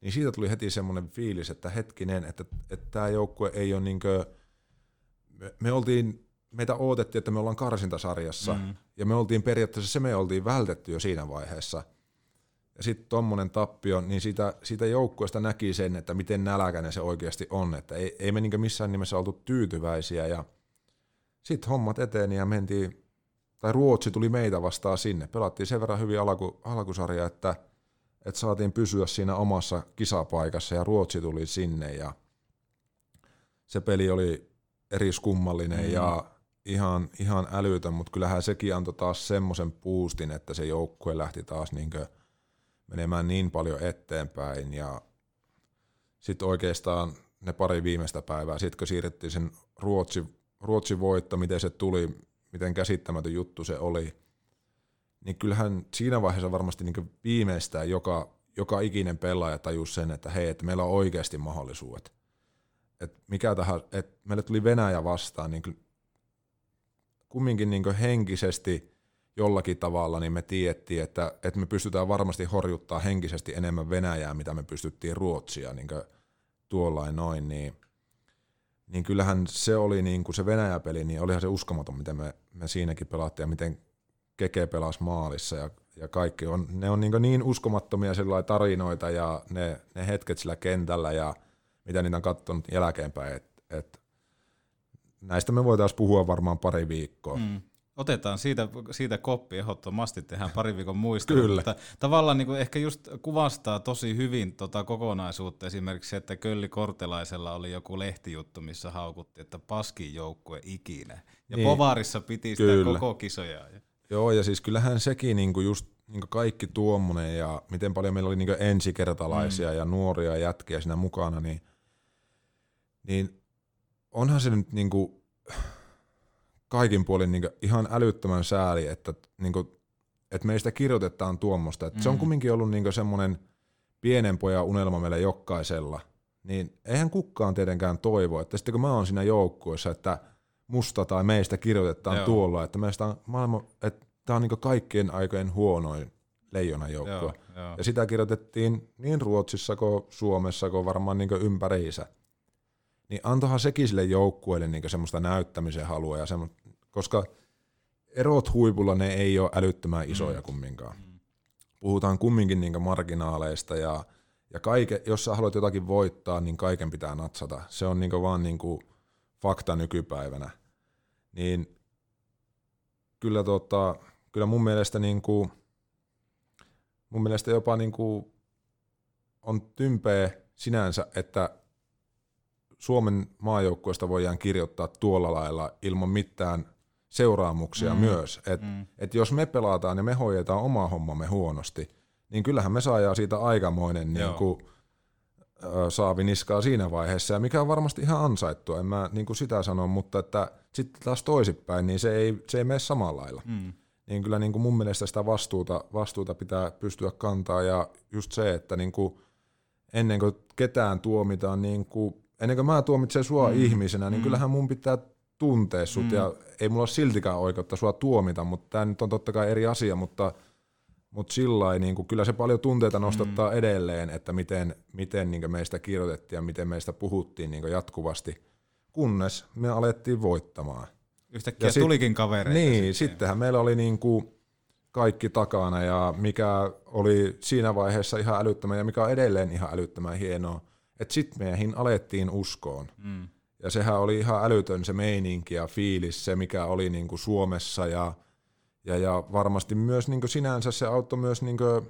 niin siitä tuli heti semmoinen fiilis, että hetkinen, että, että tämä joukkue ei ole niin kuin, me, me oltiin meitä odotettiin, että me ollaan karsintasarjassa, mm. ja me oltiin periaatteessa, se me oltiin vältetty jo siinä vaiheessa. Ja sitten tuommoinen tappio, niin siitä, siitä joukkueesta näki sen, että miten nälkäinen se oikeasti on, että ei, ei me niinku missään nimessä oltu tyytyväisiä, ja sitten hommat eteni ja mentiin, tai Ruotsi tuli meitä vastaan sinne. Pelattiin sen verran hyvin alku, alkusarja, että, että saatiin pysyä siinä omassa kisapaikassa, ja Ruotsi tuli sinne, ja se peli oli eriskummallinen mm. ja ihan, ihan älytön, mutta kyllähän sekin antoi taas semmoisen boostin, että se joukkue lähti taas niinkö menemään niin paljon eteenpäin ja sitten oikeastaan ne pari viimeistä päivää, sitten kun siirrettiin sen Ruotsi, Ruotsin voitto, miten se tuli, miten käsittämätön juttu se oli, niin kyllähän siinä vaiheessa varmasti niin viimeistään joka, joka ikinen pelaaja tajusi sen, että hei, että meillä on oikeasti mahdollisuudet. Et mikä tähän, että meille tuli Venäjä vastaan, niin kumminkin niin henkisesti jollakin tavalla niin me tiedettiin, että, että me pystytään varmasti horjuttaa henkisesti enemmän Venäjää, mitä me pystyttiin Ruotsia niin tuollain noin, niin, niin kyllähän se oli niin kuin se Venäjä-peli, niin olihan se uskomaton, miten me, me siinäkin pelattiin ja miten Keke pelasi maalissa ja, ja kaikki. On, ne on niin, niin uskomattomia tarinoita ja ne, ne hetket sillä kentällä ja mitä niitä on katsonut jälkeenpäin, että et, näistä me voitaisiin puhua varmaan pari viikkoa. Mm. Otetaan siitä, siitä koppi ehdottomasti, tehdään pari viikon muistelu. Kyllä. Mutta tavallaan niin kuin ehkä just kuvastaa tosi hyvin tota kokonaisuutta esimerkiksi se, että Kölli Kortelaisella oli joku lehtijuttu, missä haukutti, että paskin joukkue ikinä. Ja niin. Povarissa piti sitä Kyllä. koko kisoja. Joo, ja siis kyllähän sekin niinku just niinku kaikki tuommoinen ja miten paljon meillä oli niinku ensikertalaisia mm. ja nuoria jätkiä siinä mukana, niin, niin onhan se nyt niinku kaikin puolin niinku ihan älyttömän sääli, että, niinku, että meistä kirjoitetaan tuommoista. Mm. Se on kumminkin ollut niinku semmoinen pienen pojan unelma meille jokaisella. Niin eihän kukaan tietenkään toivo, että sitten kun mä oon siinä joukkueessa, että musta tai meistä kirjoitetaan Joo. tuolla, että meistä on maailman, että tämä on niinku kaikkien aikojen huonoin leijonan joukkue. Joo, joo. Ja sitä kirjoitettiin niin Ruotsissa kuin Suomessa kuin varmaan niin ympäriinsä. Niin antohan sekin sille joukkueelle niin semmoista näyttämisen halua, ja semmo, koska erot huipulla ne ei ole älyttömän isoja mm. kumminkaan. Puhutaan kumminkin niin marginaaleista ja, ja kaike, jos sä haluat jotakin voittaa, niin kaiken pitää natsata. Se on niin vaan niin fakta nykypäivänä. Niin kyllä, tota, kyllä mun mielestä niin kuin, mun mielestä jopa niin kuin on tympeä sinänsä, että Suomen maajoukkueesta voidaan kirjoittaa tuolla lailla ilman mitään seuraamuksia mm. myös. Et, mm. et jos me pelataan ja me hoidetaan oma hommamme huonosti, niin kyllähän me saadaan siitä aikamoinen niin kuin, ö, saavi niskaa siinä vaiheessa, ja mikä on varmasti ihan ansaittua, en mä niin kuin sitä sano, mutta että sitten taas toisinpäin, niin se ei, se ei mene samalla lailla. Mm. Niin kyllä niin kuin mun mielestä sitä vastuuta, vastuuta pitää pystyä kantaa, ja just se, että niin kuin ennen kuin ketään tuomitaan, niin kuin, ennen kuin mä tuomitsen sua mm. ihmisenä, niin mm. kyllähän mun pitää tuntea sut, mm. ja ei mulla ole siltikään oikeutta sua tuomita, mutta tämä nyt on totta kai eri asia, mutta mutta sillä niin kuin, kyllä se paljon tunteita nostattaa mm. edelleen, että miten, miten niin meistä kirjoitettiin ja miten meistä puhuttiin niin jatkuvasti, kunnes me alettiin voittamaan. Yhtäkkiä Ja sit- tulikin kavereita. Niin, sitten. sittenhän meillä oli niin kuin kaikki takana ja mikä oli siinä vaiheessa ihan älyttömän ja mikä on edelleen ihan älyttömän hienoa, että sitten meihin alettiin uskoon. Mm. Ja sehän oli ihan älytön se meininki ja fiilis, se mikä oli niin kuin Suomessa ja, ja, ja varmasti myös niin kuin sinänsä se auttoi myös niin kuin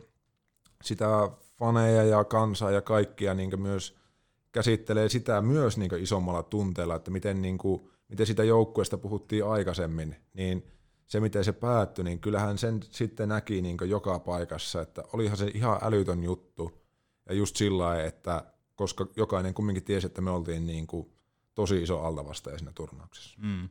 sitä faneja ja kansaa ja kaikkia niin kuin myös käsittelee sitä myös niin kuin isommalla tunteella, että miten, niin kuin, miten sitä joukkueesta puhuttiin aikaisemmin, niin se miten se päättyi, niin kyllähän sen sitten näki niin joka paikassa, että olihan se ihan älytön juttu. Ja just sillä että koska jokainen kumminkin tiesi, että me oltiin niin kuin tosi iso altavastaja siinä turnauksessa. Mm.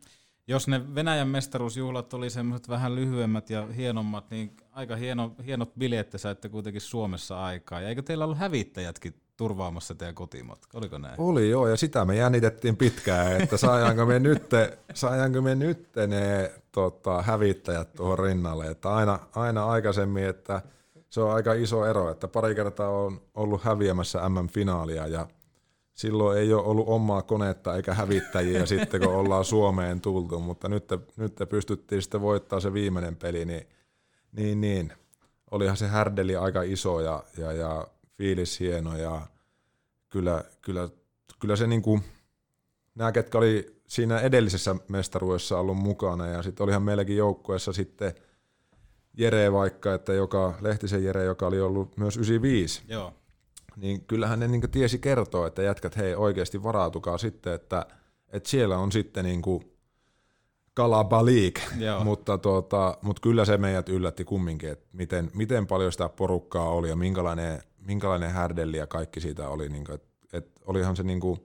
Jos ne Venäjän mestaruusjuhlat oli semmoiset vähän lyhyemmät ja hienommat, niin aika hieno, hienot bileet te saitte kuitenkin Suomessa aikaa. Ja eikö teillä ollut hävittäjätkin turvaamassa teidän kotimatka? Oliko näin? Oli joo, ja sitä me jännitettiin pitkään, että saajanko me nyt, saajanko me nyt ne tota, hävittäjät tuohon rinnalle. Että aina, aina aikaisemmin, että se on aika iso ero, että pari kertaa on ollut häviämässä MM-finaalia ja silloin ei ole ollut omaa konetta eikä hävittäjiä sitten kun ollaan Suomeen tultu, mutta nyt, nyt pystyttiin sitten voittaa se viimeinen peli, niin, niin, niin. olihan se härdeli aika iso ja, ja, ja fiilis hieno ja kyllä, kyllä, kyllä se niinku, nämä ketkä oli siinä edellisessä mestaruudessa ollut mukana ja sitten olihan meilläkin joukkueessa sitten Jere vaikka, että joka, Lehtisen Jere, joka oli ollut myös 95, Joo. Niin kyllähän ne niin tiesi kertoa, että jätkät hei oikeasti varautukaa sitten, että, että siellä on sitten niin kuin Joo. mutta, tuota, mutta kyllä se meidät yllätti kumminkin, että miten, miten paljon sitä porukkaa oli ja minkälainen, minkälainen härdelli ja kaikki siitä oli, niin kuin, että, että olihan se, niin kuin,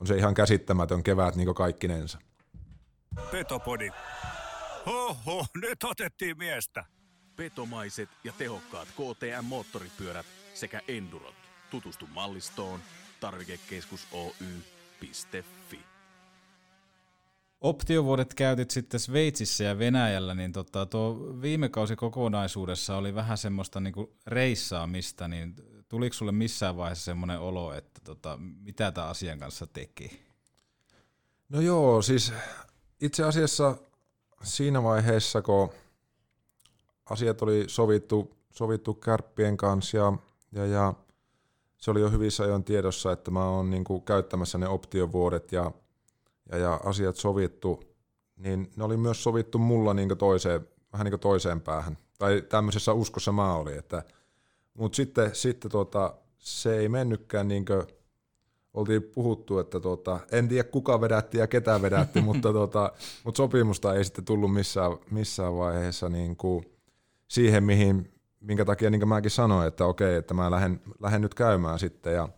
on se ihan käsittämätön kevät niin kuin kaikkinensa. Petopodi. Oho, nyt otettiin miestä. Petomaiset ja tehokkaat KTM-moottoripyörät sekä Endurot. Tutustu mallistoon tarvikekeskus Oy.fi. Optiovuodet käytit sitten Sveitsissä ja Venäjällä, niin tota, tuo viime kausi kokonaisuudessa oli vähän semmoista niinku reissaamista, niin tuliko sulle missään vaiheessa semmoinen olo, että tota, mitä tämä asian kanssa teki? No joo, siis itse asiassa siinä vaiheessa, kun asiat oli sovittu, sovittu kärppien kanssa ja, ja, ja se oli jo hyvissä ajoin tiedossa, että mä oon niin käyttämässä ne optiovuodet ja, ja, ja asiat sovittu, niin ne oli myös sovittu mulla niin toiseen, vähän niin toiseen päähän. Tai tämmöisessä uskossa mä olin. Että, mutta sitten, sitten tota, se ei mennytkään niin kuin oltiin puhuttu, että tota, en tiedä kuka vedätti ja ketä vedätti, mutta, tota, mutta sopimusta ei sitten tullut missään, missään vaiheessa niin kuin siihen, mihin, minkä takia niin kuin mäkin sanoin, että okei, että mä lähden, lähden nyt käymään sitten. Ja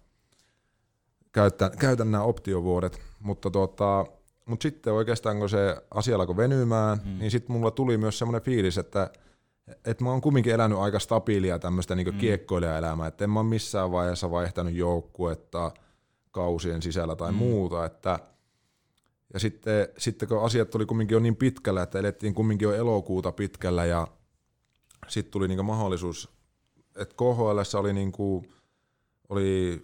käytän, käytän nämä optiovuodet, mutta tota, mutta sitten oikeastaan kun se asia alkoi venymään, mm. niin sitten mulla tuli myös semmoinen fiilis, että et mä oon kumminkin elänyt aika stabiilia tämmöistä niin mm. kiekkoilijaelämää, että en mä missään vaiheessa vaihtanut joukkuetta kausien sisällä tai mm. muuta, että ja sitten, sitten kun asiat tuli kumminkin jo niin pitkällä, että elettiin kumminkin jo elokuuta pitkällä ja sitten tuli niin mahdollisuus, että KHL oli, niin kuin, oli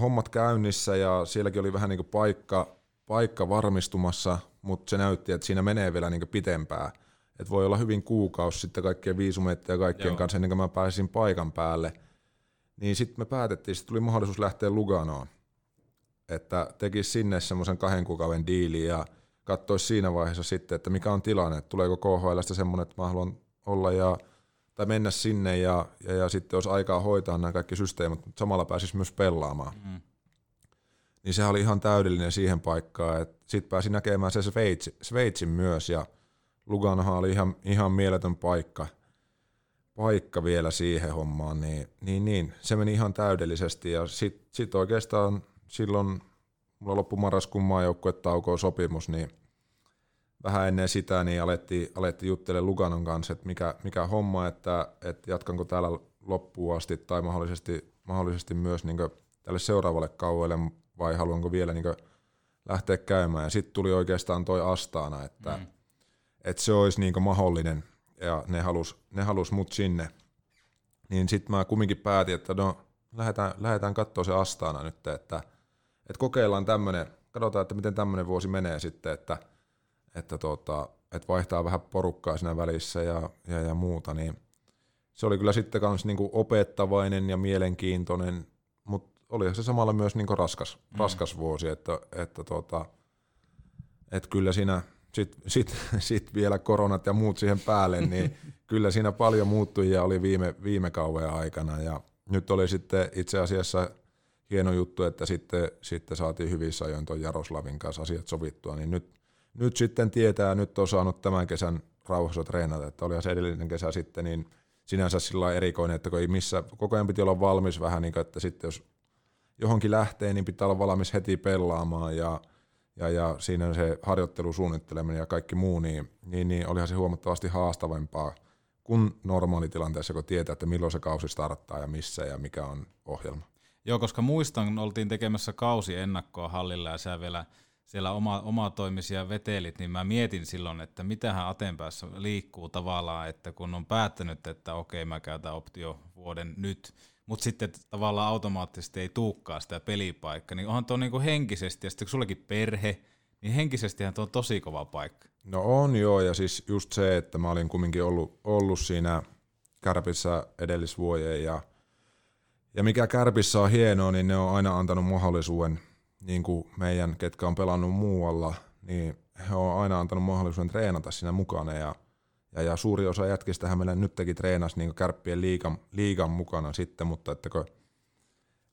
hommat käynnissä ja sielläkin oli vähän niin paikka, paikka varmistumassa, mutta se näytti, että siinä menee vielä niin pitempään. Että voi olla hyvin kuukausi sitten kaikkien viisumeiden ja kaikkien Joo. kanssa ennen kuin mä pääsin paikan päälle. Niin sitten me päätettiin, että tuli mahdollisuus lähteä Luganoon. Että tekisi sinne semmoisen kahden kuukauden diili ja katsoisi siinä vaiheessa sitten, että mikä on tilanne, että tuleeko KHLstä semmoinen, että mä haluan olla ja, tai mennä sinne ja, ja, ja sitten olisi aikaa hoitaa nämä kaikki systeemit, mutta samalla pääsisi myös pelaamaan. Mm niin se oli ihan täydellinen siihen paikkaan. Sitten pääsi näkemään se Sveitsi, Sveitsin myös ja Luganohan oli ihan, ihan mieletön paikka, paikka vielä siihen hommaan, niin, niin, niin se meni ihan täydellisesti ja sitten sit oikeastaan silloin mulla loppui marraskuun maajoukkuetaukoon sopimus, niin vähän ennen sitä niin alettiin, alettiin juttelemaan Luganon kanssa, että mikä, mikä homma, että, että jatkanko täällä loppuun asti tai mahdollisesti, mahdollisesti myös niin tälle seuraavalle kauelle vai haluanko vielä niin lähteä käymään. Ja sitten tuli oikeastaan toi Astana, että, mm. että se olisi niin mahdollinen ja ne halus, ne halus mut sinne. Niin sitten mä kumminkin päätin, että no lähdetään, lähdetään katsoa se Astana nyt, että, että kokeillaan tämmöinen, katsotaan, että miten tämmöinen vuosi menee sitten, että, että, tota, että vaihtaa vähän porukkaa siinä välissä ja, ja, ja muuta, niin se oli kyllä sitten myös niinku opettavainen ja mielenkiintoinen olihan se samalla myös niin raskas, mm. raskas vuosi, että, että, tota, että kyllä siinä sitten sit, sit vielä koronat ja muut siihen päälle, niin kyllä siinä paljon muuttujia oli viime, viime kauan aikana ja nyt oli sitten itse asiassa hieno juttu, että sitten, sitten saatiin hyvissä ajoin tuon Jaroslavin kanssa asiat sovittua, niin nyt, nyt sitten tietää, nyt on saanut tämän kesän rauhassa treenata, että oli se edellinen kesä sitten, niin sinänsä sillä erikoinen, että kun ei missä, koko ajan piti olla valmis vähän niin kuin, että sitten jos johonkin lähtee, niin pitää olla valmis heti pelaamaan ja, ja, ja siinä se harjoittelusuunnitteleminen ja kaikki muu, niin, niin, niin olihan se huomattavasti haastavampaa kuin normaalitilanteessa, kun tietää, että milloin se kausi starttaa ja missä ja mikä on ohjelma. Joo, koska muistan, oltiin tekemässä kausi ennakkoa hallilla ja sä vielä siellä oma, toimisia vetelit, niin mä mietin silloin, että mitähän Aten päässä liikkuu tavallaan, että kun on päättänyt, että okei, mä käytän optio vuoden nyt, mutta sitten tavallaan automaattisesti ei tuukkaa sitä pelipaikkaa, niin onhan tuo niinku henkisesti, ja sitten kun sullekin perhe, niin henkisestihän tuo on tosi kova paikka. No on joo, ja siis just se, että mä olin kumminkin ollut, ollut siinä Kärpissä edellisvuoden, ja, ja mikä Kärpissä on hienoa, niin ne on aina antanut mahdollisuuden, niin kuin meidän, ketkä on pelannut muualla, niin he on aina antanut mahdollisuuden treenata siinä mukana, ja ja, ja suuri osa jätkistähän meillä nyt teki treenas niin kärppien liigan, liigan mukana sitten, mutta että kun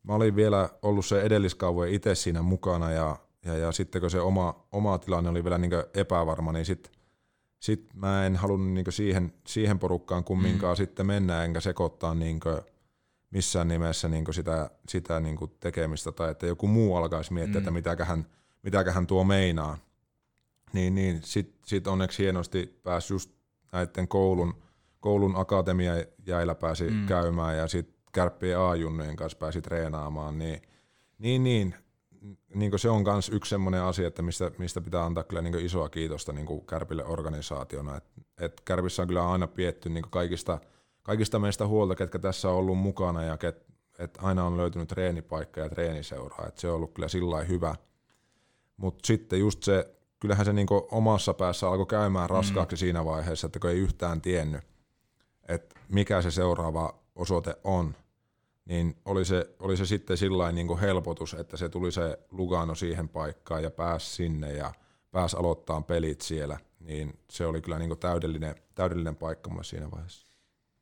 mä olin vielä ollut se edelliskauve itse siinä mukana ja, ja, ja sitten kun se oma, oma tilanne oli vielä niin epävarma, niin sitten sit mä en halunnut niin siihen, siihen porukkaan kumminkaan mm. sitten mennä enkä sekoittaa niin missään nimessä niin sitä, sitä niin tekemistä tai että joku muu alkaisi miettiä, mm. että mitäköhän, mitäköhän tuo meinaa. Niin, niin sitten sit onneksi hienosti pääsi just näiden koulun, koulun akatemia jäillä pääsi mm. käymään ja sitten kärppien A-junnujen kanssa pääsi treenaamaan, niin, niin, niin niin se on myös yksi sellainen asia, että mistä, mistä pitää antaa kyllä niin isoa kiitosta niin Kärpille organisaationa. Et, et Kärpissä on kyllä aina pietty niin kaikista, kaikista meistä huolta, ketkä tässä on ollut mukana ja ket, et aina on löytynyt treenipaikka ja treeniseuraa. Et se on ollut kyllä sillä hyvä. Mutta sitten just se kyllähän se niin omassa päässä alkoi käymään raskaaksi mm. siinä vaiheessa, että kun ei yhtään tiennyt, että mikä se seuraava osoite on, niin oli se, oli se sitten sillä niin helpotus, että se tuli se Lugano siihen paikkaan ja pääsi sinne ja pääsi aloittamaan pelit siellä, niin se oli kyllä niin täydellinen, täydellinen paikka mulle siinä vaiheessa.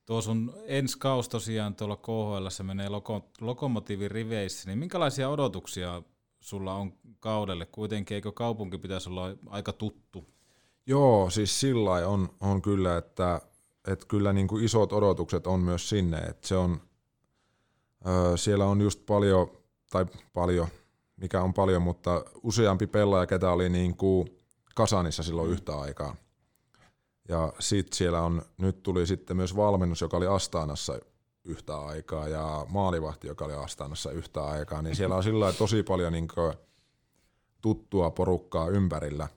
Tuo sun ensi kaus tosiaan tuolla KHL menee loko, lokomotiivin riveissä, niin minkälaisia odotuksia sulla on kaudelle? Kuitenkin eikö kaupunki pitäisi olla aika tuttu? Joo, siis sillä on, on kyllä, että, että kyllä niin kuin isot odotukset on myös sinne, että se on, siellä on just paljon tai paljon, mikä on paljon, mutta useampi pelaaja, ketä oli niin kuin Kasanissa silloin yhtä aikaa. Ja sitten siellä on, nyt tuli sitten myös valmennus, joka oli Astaanassa yhtä aikaa ja maalivahti, joka oli Astaanassa yhtä aikaa, niin siellä on sillä tosi paljon niin tuttua porukkaa ympärillä.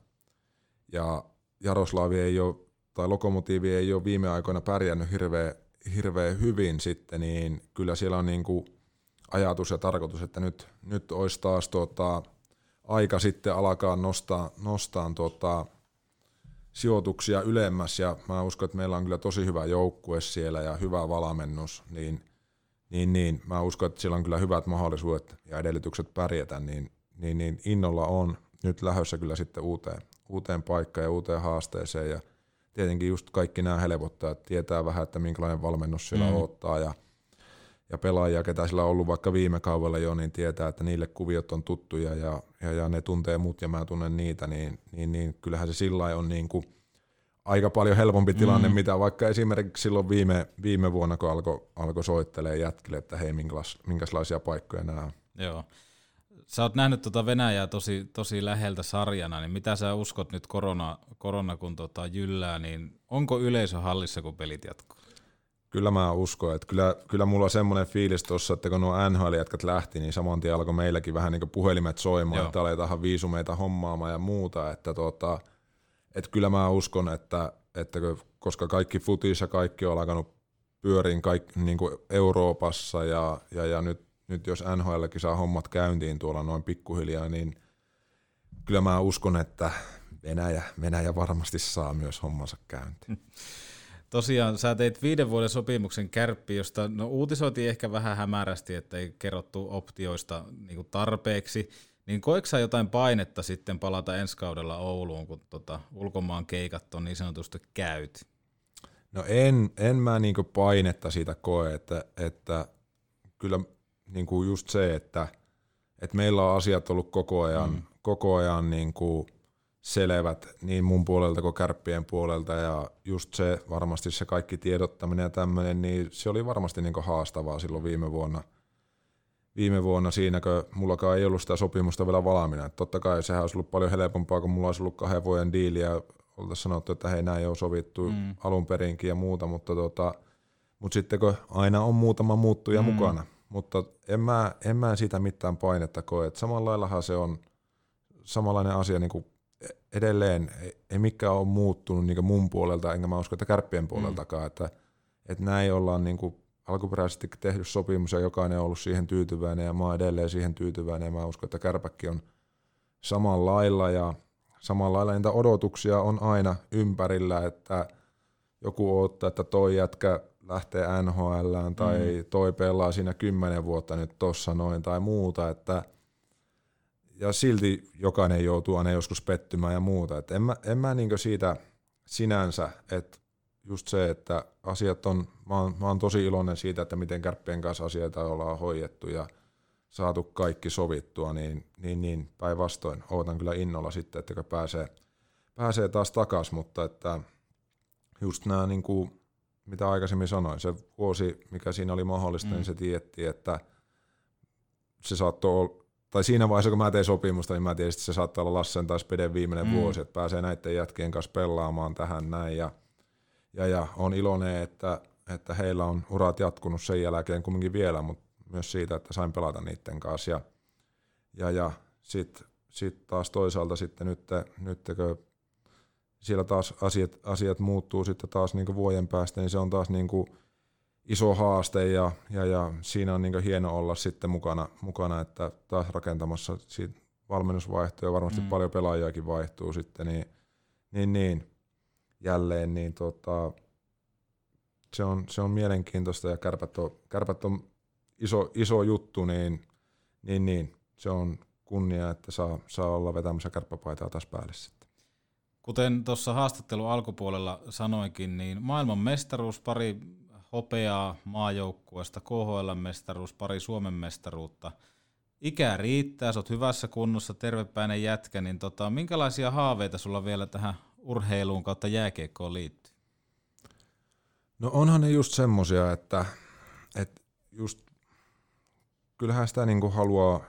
Ja Jaroslavi ei ole, tai Lokomotiivi ei ole viime aikoina pärjännyt hirveän hirveä hyvin sitten, niin kyllä siellä on niin kuin ajatus ja tarkoitus, että nyt, nyt olisi taas tuota, aika sitten alkaa nostaa, nostaa tuota, sijoituksia ylemmäs ja mä uskon, että meillä on kyllä tosi hyvä joukkue siellä ja hyvä valmennus, niin, niin, niin mä uskon, että siellä on kyllä hyvät mahdollisuudet ja edellytykset pärjätä, niin, niin, niin innolla on nyt lähdössä kyllä sitten uuteen, uuteen paikkaan ja uuteen haasteeseen ja tietenkin just kaikki nämä helpottaa, että tietää vähän, että minkälainen valmennus siellä mm. ottaa ja, ja pelaajia, ketä sillä on ollut vaikka viime kaudella jo, niin tietää, että niille kuviot on tuttuja ja, ja, ja ne tuntee mut ja mä tunnen niitä, niin, niin, niin kyllähän se sillä on niin kuin aika paljon helpompi tilanne, mm. mitä vaikka esimerkiksi silloin viime, viime vuonna, kun alkoi alko soittelee jätkille, että hei, minkälaisia paikkoja nämä on. Joo. Sä oot nähnyt tuota Venäjää tosi, tosi läheltä sarjana, niin mitä sä uskot nyt korona, korona kun tota jyllää, niin onko yleisö hallissa, kun pelit jatkuu? Kyllä mä uskon, että kyllä, kyllä mulla on semmoinen fiilis tuossa, että kun nuo NHL-jätkät lähti, niin saman tien alkoi meilläkin vähän niin puhelimet soimaan, Joo. että aletaan viisumeita hommaamaan ja muuta, että tota, että kyllä mä uskon, että, että koska kaikki futis ja kaikki on alkanut pyöriin kaikki, niin kuin Euroopassa ja, ja, ja nyt nyt jos NHLkin saa hommat käyntiin tuolla noin pikkuhiljaa, niin kyllä mä uskon, että Venäjä, Venäjä varmasti saa myös hommansa käyntiin. Tosiaan sä teit viiden vuoden sopimuksen kärppi, josta no, uutisoitiin ehkä vähän hämärästi, että ei kerrottu optioista niin kuin tarpeeksi. Niin koetko sä jotain painetta sitten palata ensi kaudella Ouluun, kun tota, ulkomaan keikat on niin sanotusti käyt? No en, en mä niinku painetta siitä koe, että, että kyllä niin kuin just se, että, että meillä on asiat ollut koko ajan, mm. koko ajan niin kuin selvät niin mun puolelta kuin kärppien puolelta ja just se varmasti se kaikki tiedottaminen ja tämmöinen, niin se oli varmasti niin haastavaa silloin viime vuonna. Viime vuonna siinäkö mullakaan ei ollut sitä sopimusta vielä valmiina. Että totta kai sehän olisi ollut paljon helpompaa, kun mulla olisi ollut kahden vuoden diili ja oltaisiin sanottu, että hei näin on sovittu mm. alun perinkin ja muuta, mutta, tota, mutta sitten kun aina on muutama muuttuja mm. mukana, mutta en mä, en mä siitä mitään painetta koe. Et samalla laillahan se on samanlainen asia niin kuin edelleen, ei, ei mikään ole muuttunut niin mun puolelta, enkä mä usko, että kärppien mm. puoleltakaan, mm. että, että näin ollaan niin kuin alkuperäisesti tehty sopimus ja jokainen on ollut siihen tyytyväinen ja mä oon edelleen siihen tyytyväinen ja mä uskon, että kärpäkki on samalla lailla ja samalla lailla niitä odotuksia on aina ympärillä, että joku odottaa, että toi jätkä lähtee NHL tai mm. toi pelaa siinä kymmenen vuotta nyt tossa noin tai muuta, että ja silti jokainen joutuu aina joskus pettymään ja muuta. Et en mä, en mä niinku siitä sinänsä, että just se, että asiat on, mä oon, mä oon tosi iloinen siitä, että miten kärppien kanssa asioita ollaan hoidettu ja saatu kaikki sovittua, niin, niin, niin päinvastoin ootan kyllä innolla sitten, että pääsee, pääsee taas takaisin, mutta että just nämä niin kuin mitä aikaisemmin sanoin, se vuosi, mikä siinä oli mahdollista, niin mm. niin se tiettiin, että se saattoi olla, tai siinä vaiheessa, kun mä tein sopimusta, niin mä tiesin, että se saattaa olla Lassen tai Speden viimeinen mm. vuosi, että pääsee näiden jätkien kanssa pelaamaan tähän näin, ja, ja, ja on iloinen, että, että heillä on urat jatkunut sen jälkeen kumminkin vielä, mutta myös siitä, että sain pelata niiden kanssa, ja, ja, ja sitten sit taas toisaalta sitten nyt, nyt siellä taas asiat, asiat muuttuu sitten taas niin vuoden päästä, niin se on taas niin kuin iso haaste ja, ja, ja siinä on niin hieno olla sitten mukana, mukana, että taas rakentamassa siitä valmennus vaihtuu ja varmasti mm. paljon pelaajiakin vaihtuu sitten, niin, niin, niin jälleen, niin tota, se, on, se on mielenkiintoista ja kärpät on, kärpät on iso, iso juttu, niin, niin, niin se on kunnia, että saa, saa olla vetämässä kärppäpaitaa taas päälle sitten. Kuten tuossa haastattelun alkupuolella sanoinkin, niin maailman mestaruus, pari hopeaa maajoukkueesta, KHL-mestaruus, pari Suomen mestaruutta. Ikä riittää, sä oot hyvässä kunnossa, tervepäinen jätkä, niin tota, minkälaisia haaveita sulla vielä tähän urheiluun kautta jääkiekkoon liittyy? No onhan ne just semmosia, että, että just kyllähän sitä niin haluaa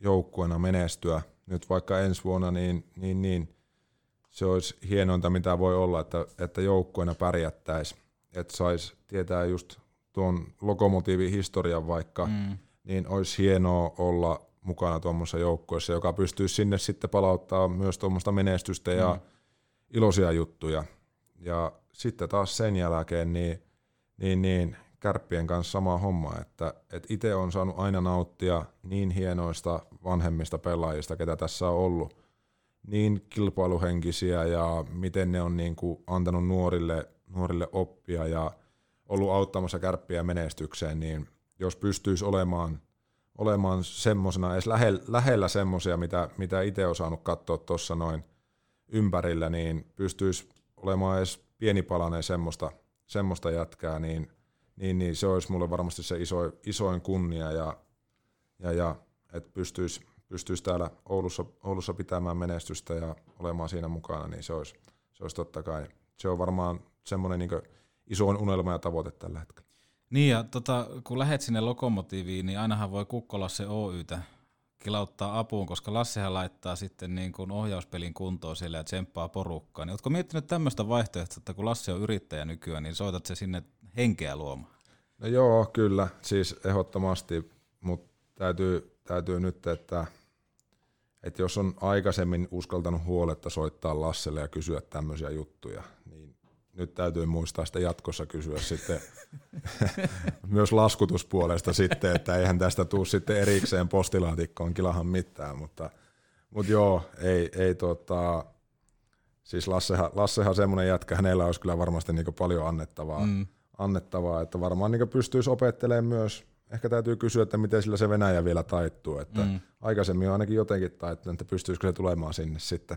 joukkueena menestyä. Nyt vaikka ensi vuonna, niin, niin, niin se olisi hienointa, mitä voi olla, että, että joukkueena pärjättäisiin. Että saisi tietää just tuon lokomotiivin historian vaikka, mm. niin olisi hienoa olla mukana tuommoisessa joukkueessa, joka pystyy sinne sitten palauttaa myös tuommoista menestystä ja mm. iloisia juttuja. Ja sitten taas sen jälkeen niin, niin, niin kärppien kanssa sama homma, että, että itse on saanut aina nauttia niin hienoista vanhemmista pelaajista, ketä tässä on ollut, niin kilpailuhenkisiä ja miten ne on niin kuin antanut nuorille, nuorille oppia ja ollut auttamassa kärppiä menestykseen, niin jos pystyisi olemaan, olemaan semmoisena, edes lähellä, lähellä semmoisia, mitä, mitä itse on saanut katsoa tuossa noin ympärillä, niin pystyisi olemaan edes pieni palanen semmoista, semmoista jätkää, niin, niin, niin se olisi mulle varmasti se iso, isoin kunnia ja, ja, ja että pystyisi, pystyisi täällä Oulussa, Oulussa pitämään menestystä ja olemaan siinä mukana, niin se olisi, se olisi totta kai, se on varmaan semmoinen niin isoin unelma ja tavoite tällä hetkellä. Niin ja tota, kun lähet sinne lokomotiiviin, niin ainahan voi Kukkolasse Oytä kilauttaa apuun, koska Lassehan laittaa sitten niin kuin ohjauspelin kuntoon siellä ja tsemppaa porukkaa. Niin ootko miettinyt tämmöistä vaihtoehtoa, että kun Lasse on yrittäjä nykyään, niin soitat se sinne henkeä luomaan? No joo, kyllä, siis ehdottomasti, mutta täytyy, täytyy nyt, että, että jos on aikaisemmin uskaltanut huoletta soittaa Lasselle ja kysyä tämmöisiä juttuja, niin nyt täytyy muistaa sitä jatkossa kysyä sitten myös laskutuspuolesta sitten, että eihän tästä tule sitten erikseen postilaatikkoon kilahan mitään, mutta, mutta joo, ei, ei tota, siis Lassehan, Lassehan semmoinen jätkä, hänellä olisi kyllä varmasti niin paljon annettavaa, mm. annettavaa, että varmaan niin pystyisi opettelemaan myös, ehkä täytyy kysyä, että miten sillä se Venäjä vielä taittuu, että mm. aikaisemmin on ainakin jotenkin taittunut, että pystyisikö se tulemaan sinne sitten,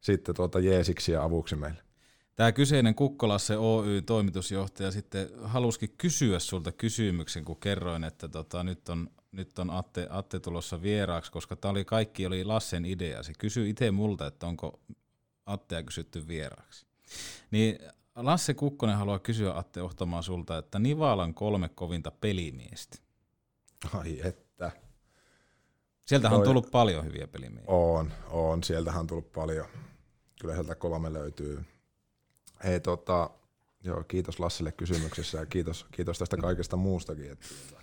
sitten tuota jeesiksi ja avuksi meille. Tämä kyseinen Kukkolasse Oy-toimitusjohtaja sitten halusikin kysyä sulta kysymyksen, kun kerroin, että tota, nyt on, nyt on Atte, Atte tulossa vieraaksi, koska tämä oli kaikki oli Lassen idea. Se kysyi itse multa, että onko Attea kysytty vieraaksi. Niin Lasse Kukkonen haluaa kysyä Atte Ohtamaa sulta, että Nivalan kolme kovinta pelimiestä. Ai että. Sieltähän on tullut paljon hyviä pelimiehiä. On, on. Sieltähän on tullut paljon. Kyllä sieltä kolme löytyy Hei, tota, joo, kiitos Lassille kysymyksessä ja kiitos, kiitos tästä kaikesta muustakin. Että, tota,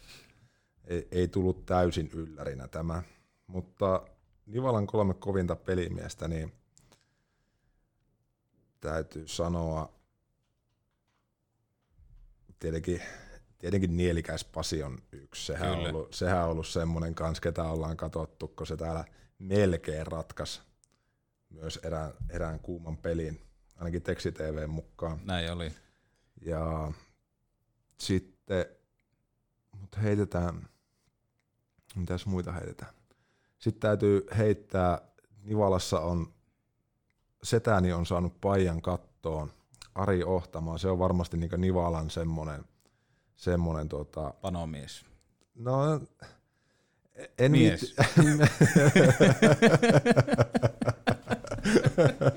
ei, ei tullut täysin yllärinä tämä, mutta Nivalan kolme kovinta pelimiestä, niin täytyy sanoa, tietenkin, tietenkin Nielikäis Pasi on yksi. Sehän on, ollut, sehän on ollut semmoinen kans, ketä ollaan katsottu, kun se täällä melkein ratkas myös erään, erään kuuman pelin ainakin Teksti TV mukaan. Näin oli. Ja sitten, mutta heitetään, mitäs muita heitetään? Sitten täytyy heittää, Nivalassa on, setäni on saanut paijan kattoon, Ari Ohtamaan, se on varmasti niin Nivalan semmoinen, semmoinen tota... Panomies. No, en Mies.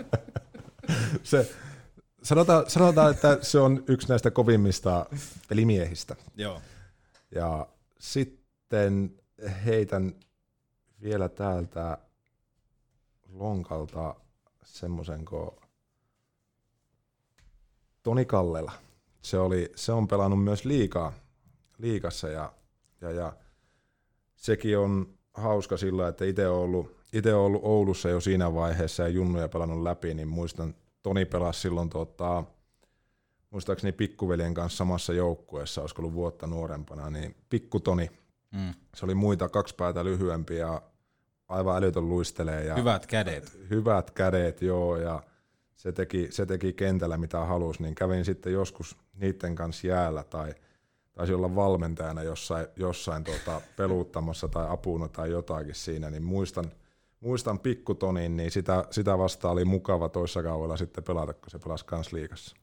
se, sanotaan, sanotaan, että se on yksi näistä kovimmista pelimiehistä. Joo. Ja sitten heitän vielä täältä lonkalta semmoisen kuin Toni Kallela. Se, oli, se on pelannut myös liikaa, liikassa ja, ja, ja sekin on hauska sillä, että itse on ollut, ollut Oulussa jo siinä vaiheessa ja junnuja pelannut läpi, niin muistan Toni pelasi silloin tota, muistaakseni pikkuveljen kanssa samassa joukkueessa, olisiko ollut vuotta nuorempana, niin pikku Toni, mm. se oli muita kaksi päätä lyhyempi ja aivan älytön luistelee. Ja hyvät kädet. Hyvät kädet, joo, ja se teki, se teki kentällä mitä halusi, niin kävin sitten joskus niiden kanssa jäällä tai taisi olla valmentajana jossain, jossain tuota, peluuttamassa tai apuna tai jotakin siinä, niin muistan – muistan pikkutonin, niin sitä, sitä vastaan oli mukava toissa kaudella sitten pelata, kun se pelasi kans liikassa.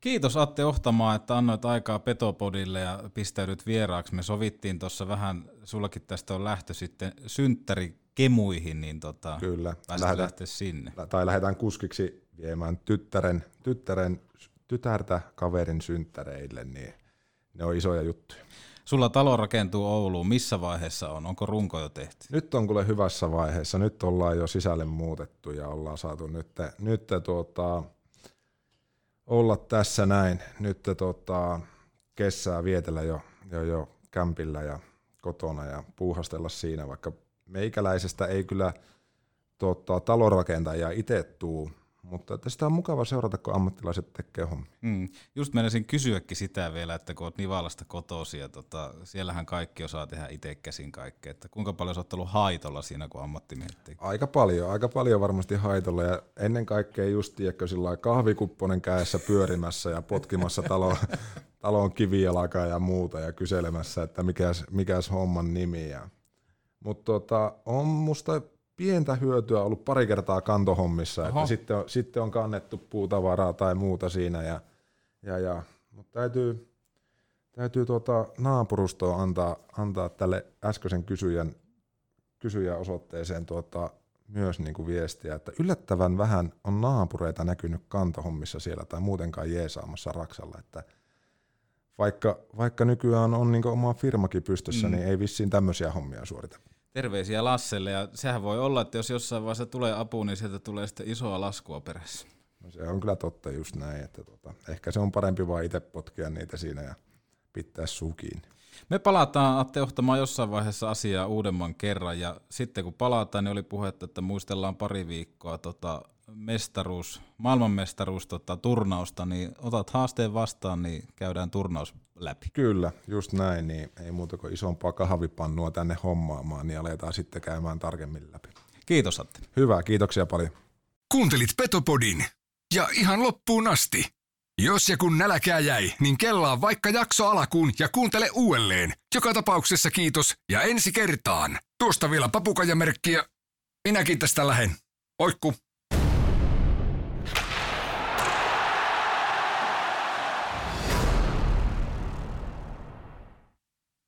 Kiitos Atte Ohtamaa, että annoit aikaa Petopodille ja pistäydyt vieraaksi. Me sovittiin tuossa vähän, sullakin tästä on lähtö sitten synttärikemuihin, niin tota, Kyllä. Lähdetään, lähteä sinne. Tai lähdetään kuskiksi viemään tyttären, tyttären, tytärtä kaverin synttäreille, niin ne on isoja juttuja. Sulla talo rakentuu Ouluun. Missä vaiheessa on? Onko runko jo tehty? Nyt on kuule hyvässä vaiheessa. Nyt ollaan jo sisälle muutettu ja ollaan saatu nyt, nyt tuota, olla tässä näin. Nyt tuota, kessää vietellä jo, jo, jo kämpillä ja kotona ja puuhastella siinä, vaikka meikäläisestä ei kyllä tuota, talonrakentajia itse tuu mutta että sitä on mukava seurata, kun ammattilaiset tekee hommia. Mm. Just menisin kysyäkin sitä vielä, että kun olet Nivalasta kotosi ja tota, siellähän kaikki osaa tehdä itse käsin kaikkea, että kuinka paljon olet ollut haitolla siinä, kun ammattimiehet tekee? Aika paljon, aika paljon varmasti haitolla ja ennen kaikkea just tiedätkö, sillä kahvikupponen käessä pyörimässä ja potkimassa talon, talon kivijalkaa ja muuta ja kyselemässä, että mikäs, mikäs homman nimi. Mutta tota, on musta pientä hyötyä ollut pari kertaa kantohommissa, Oho. että sitten on, sitten on kannettu puutavaraa tai muuta siinä, ja, ja, ja, mutta täytyy, täytyy tuota naapurustoa antaa, antaa tälle äskeisen kysyjän, kysyjän osoitteeseen tuota, myös niin kuin viestiä, että yllättävän vähän on naapureita näkynyt kantohommissa siellä tai muutenkaan jeesaamassa Raksalla, että vaikka, vaikka nykyään on niin oma firmakin pystyssä, mm. niin ei vissiin tämmöisiä hommia suorita. Terveisiä Lasselle, ja sehän voi olla, että jos jossain vaiheessa tulee apu, niin sieltä tulee sitten isoa laskua perässä. No se on kyllä totta just näin, että tota, ehkä se on parempi vaan itse potkia niitä siinä ja pitää sukiin. Me palataan Atte Ohtamaan jossain vaiheessa asiaa uudemman kerran, ja sitten kun palataan, niin oli puhetta, että muistellaan pari viikkoa tota mestaruus, maailmanmestaruus tota, turnausta, niin otat haasteen vastaan, niin käydään turnaus läpi. Kyllä, just näin, niin ei muuta kuin isompaa kahvipannua tänne hommaamaan, niin aletaan sitten käymään tarkemmin läpi. Kiitos Atte. Hyvä, kiitoksia paljon. Kuuntelit Petopodin ja ihan loppuun asti. Jos ja kun nälkää jäi, niin kellaa vaikka jakso alakuun ja kuuntele uudelleen. Joka tapauksessa kiitos ja ensi kertaan. Tuosta vielä papukajamerkkiä. Minäkin tästä lähen. Oikku!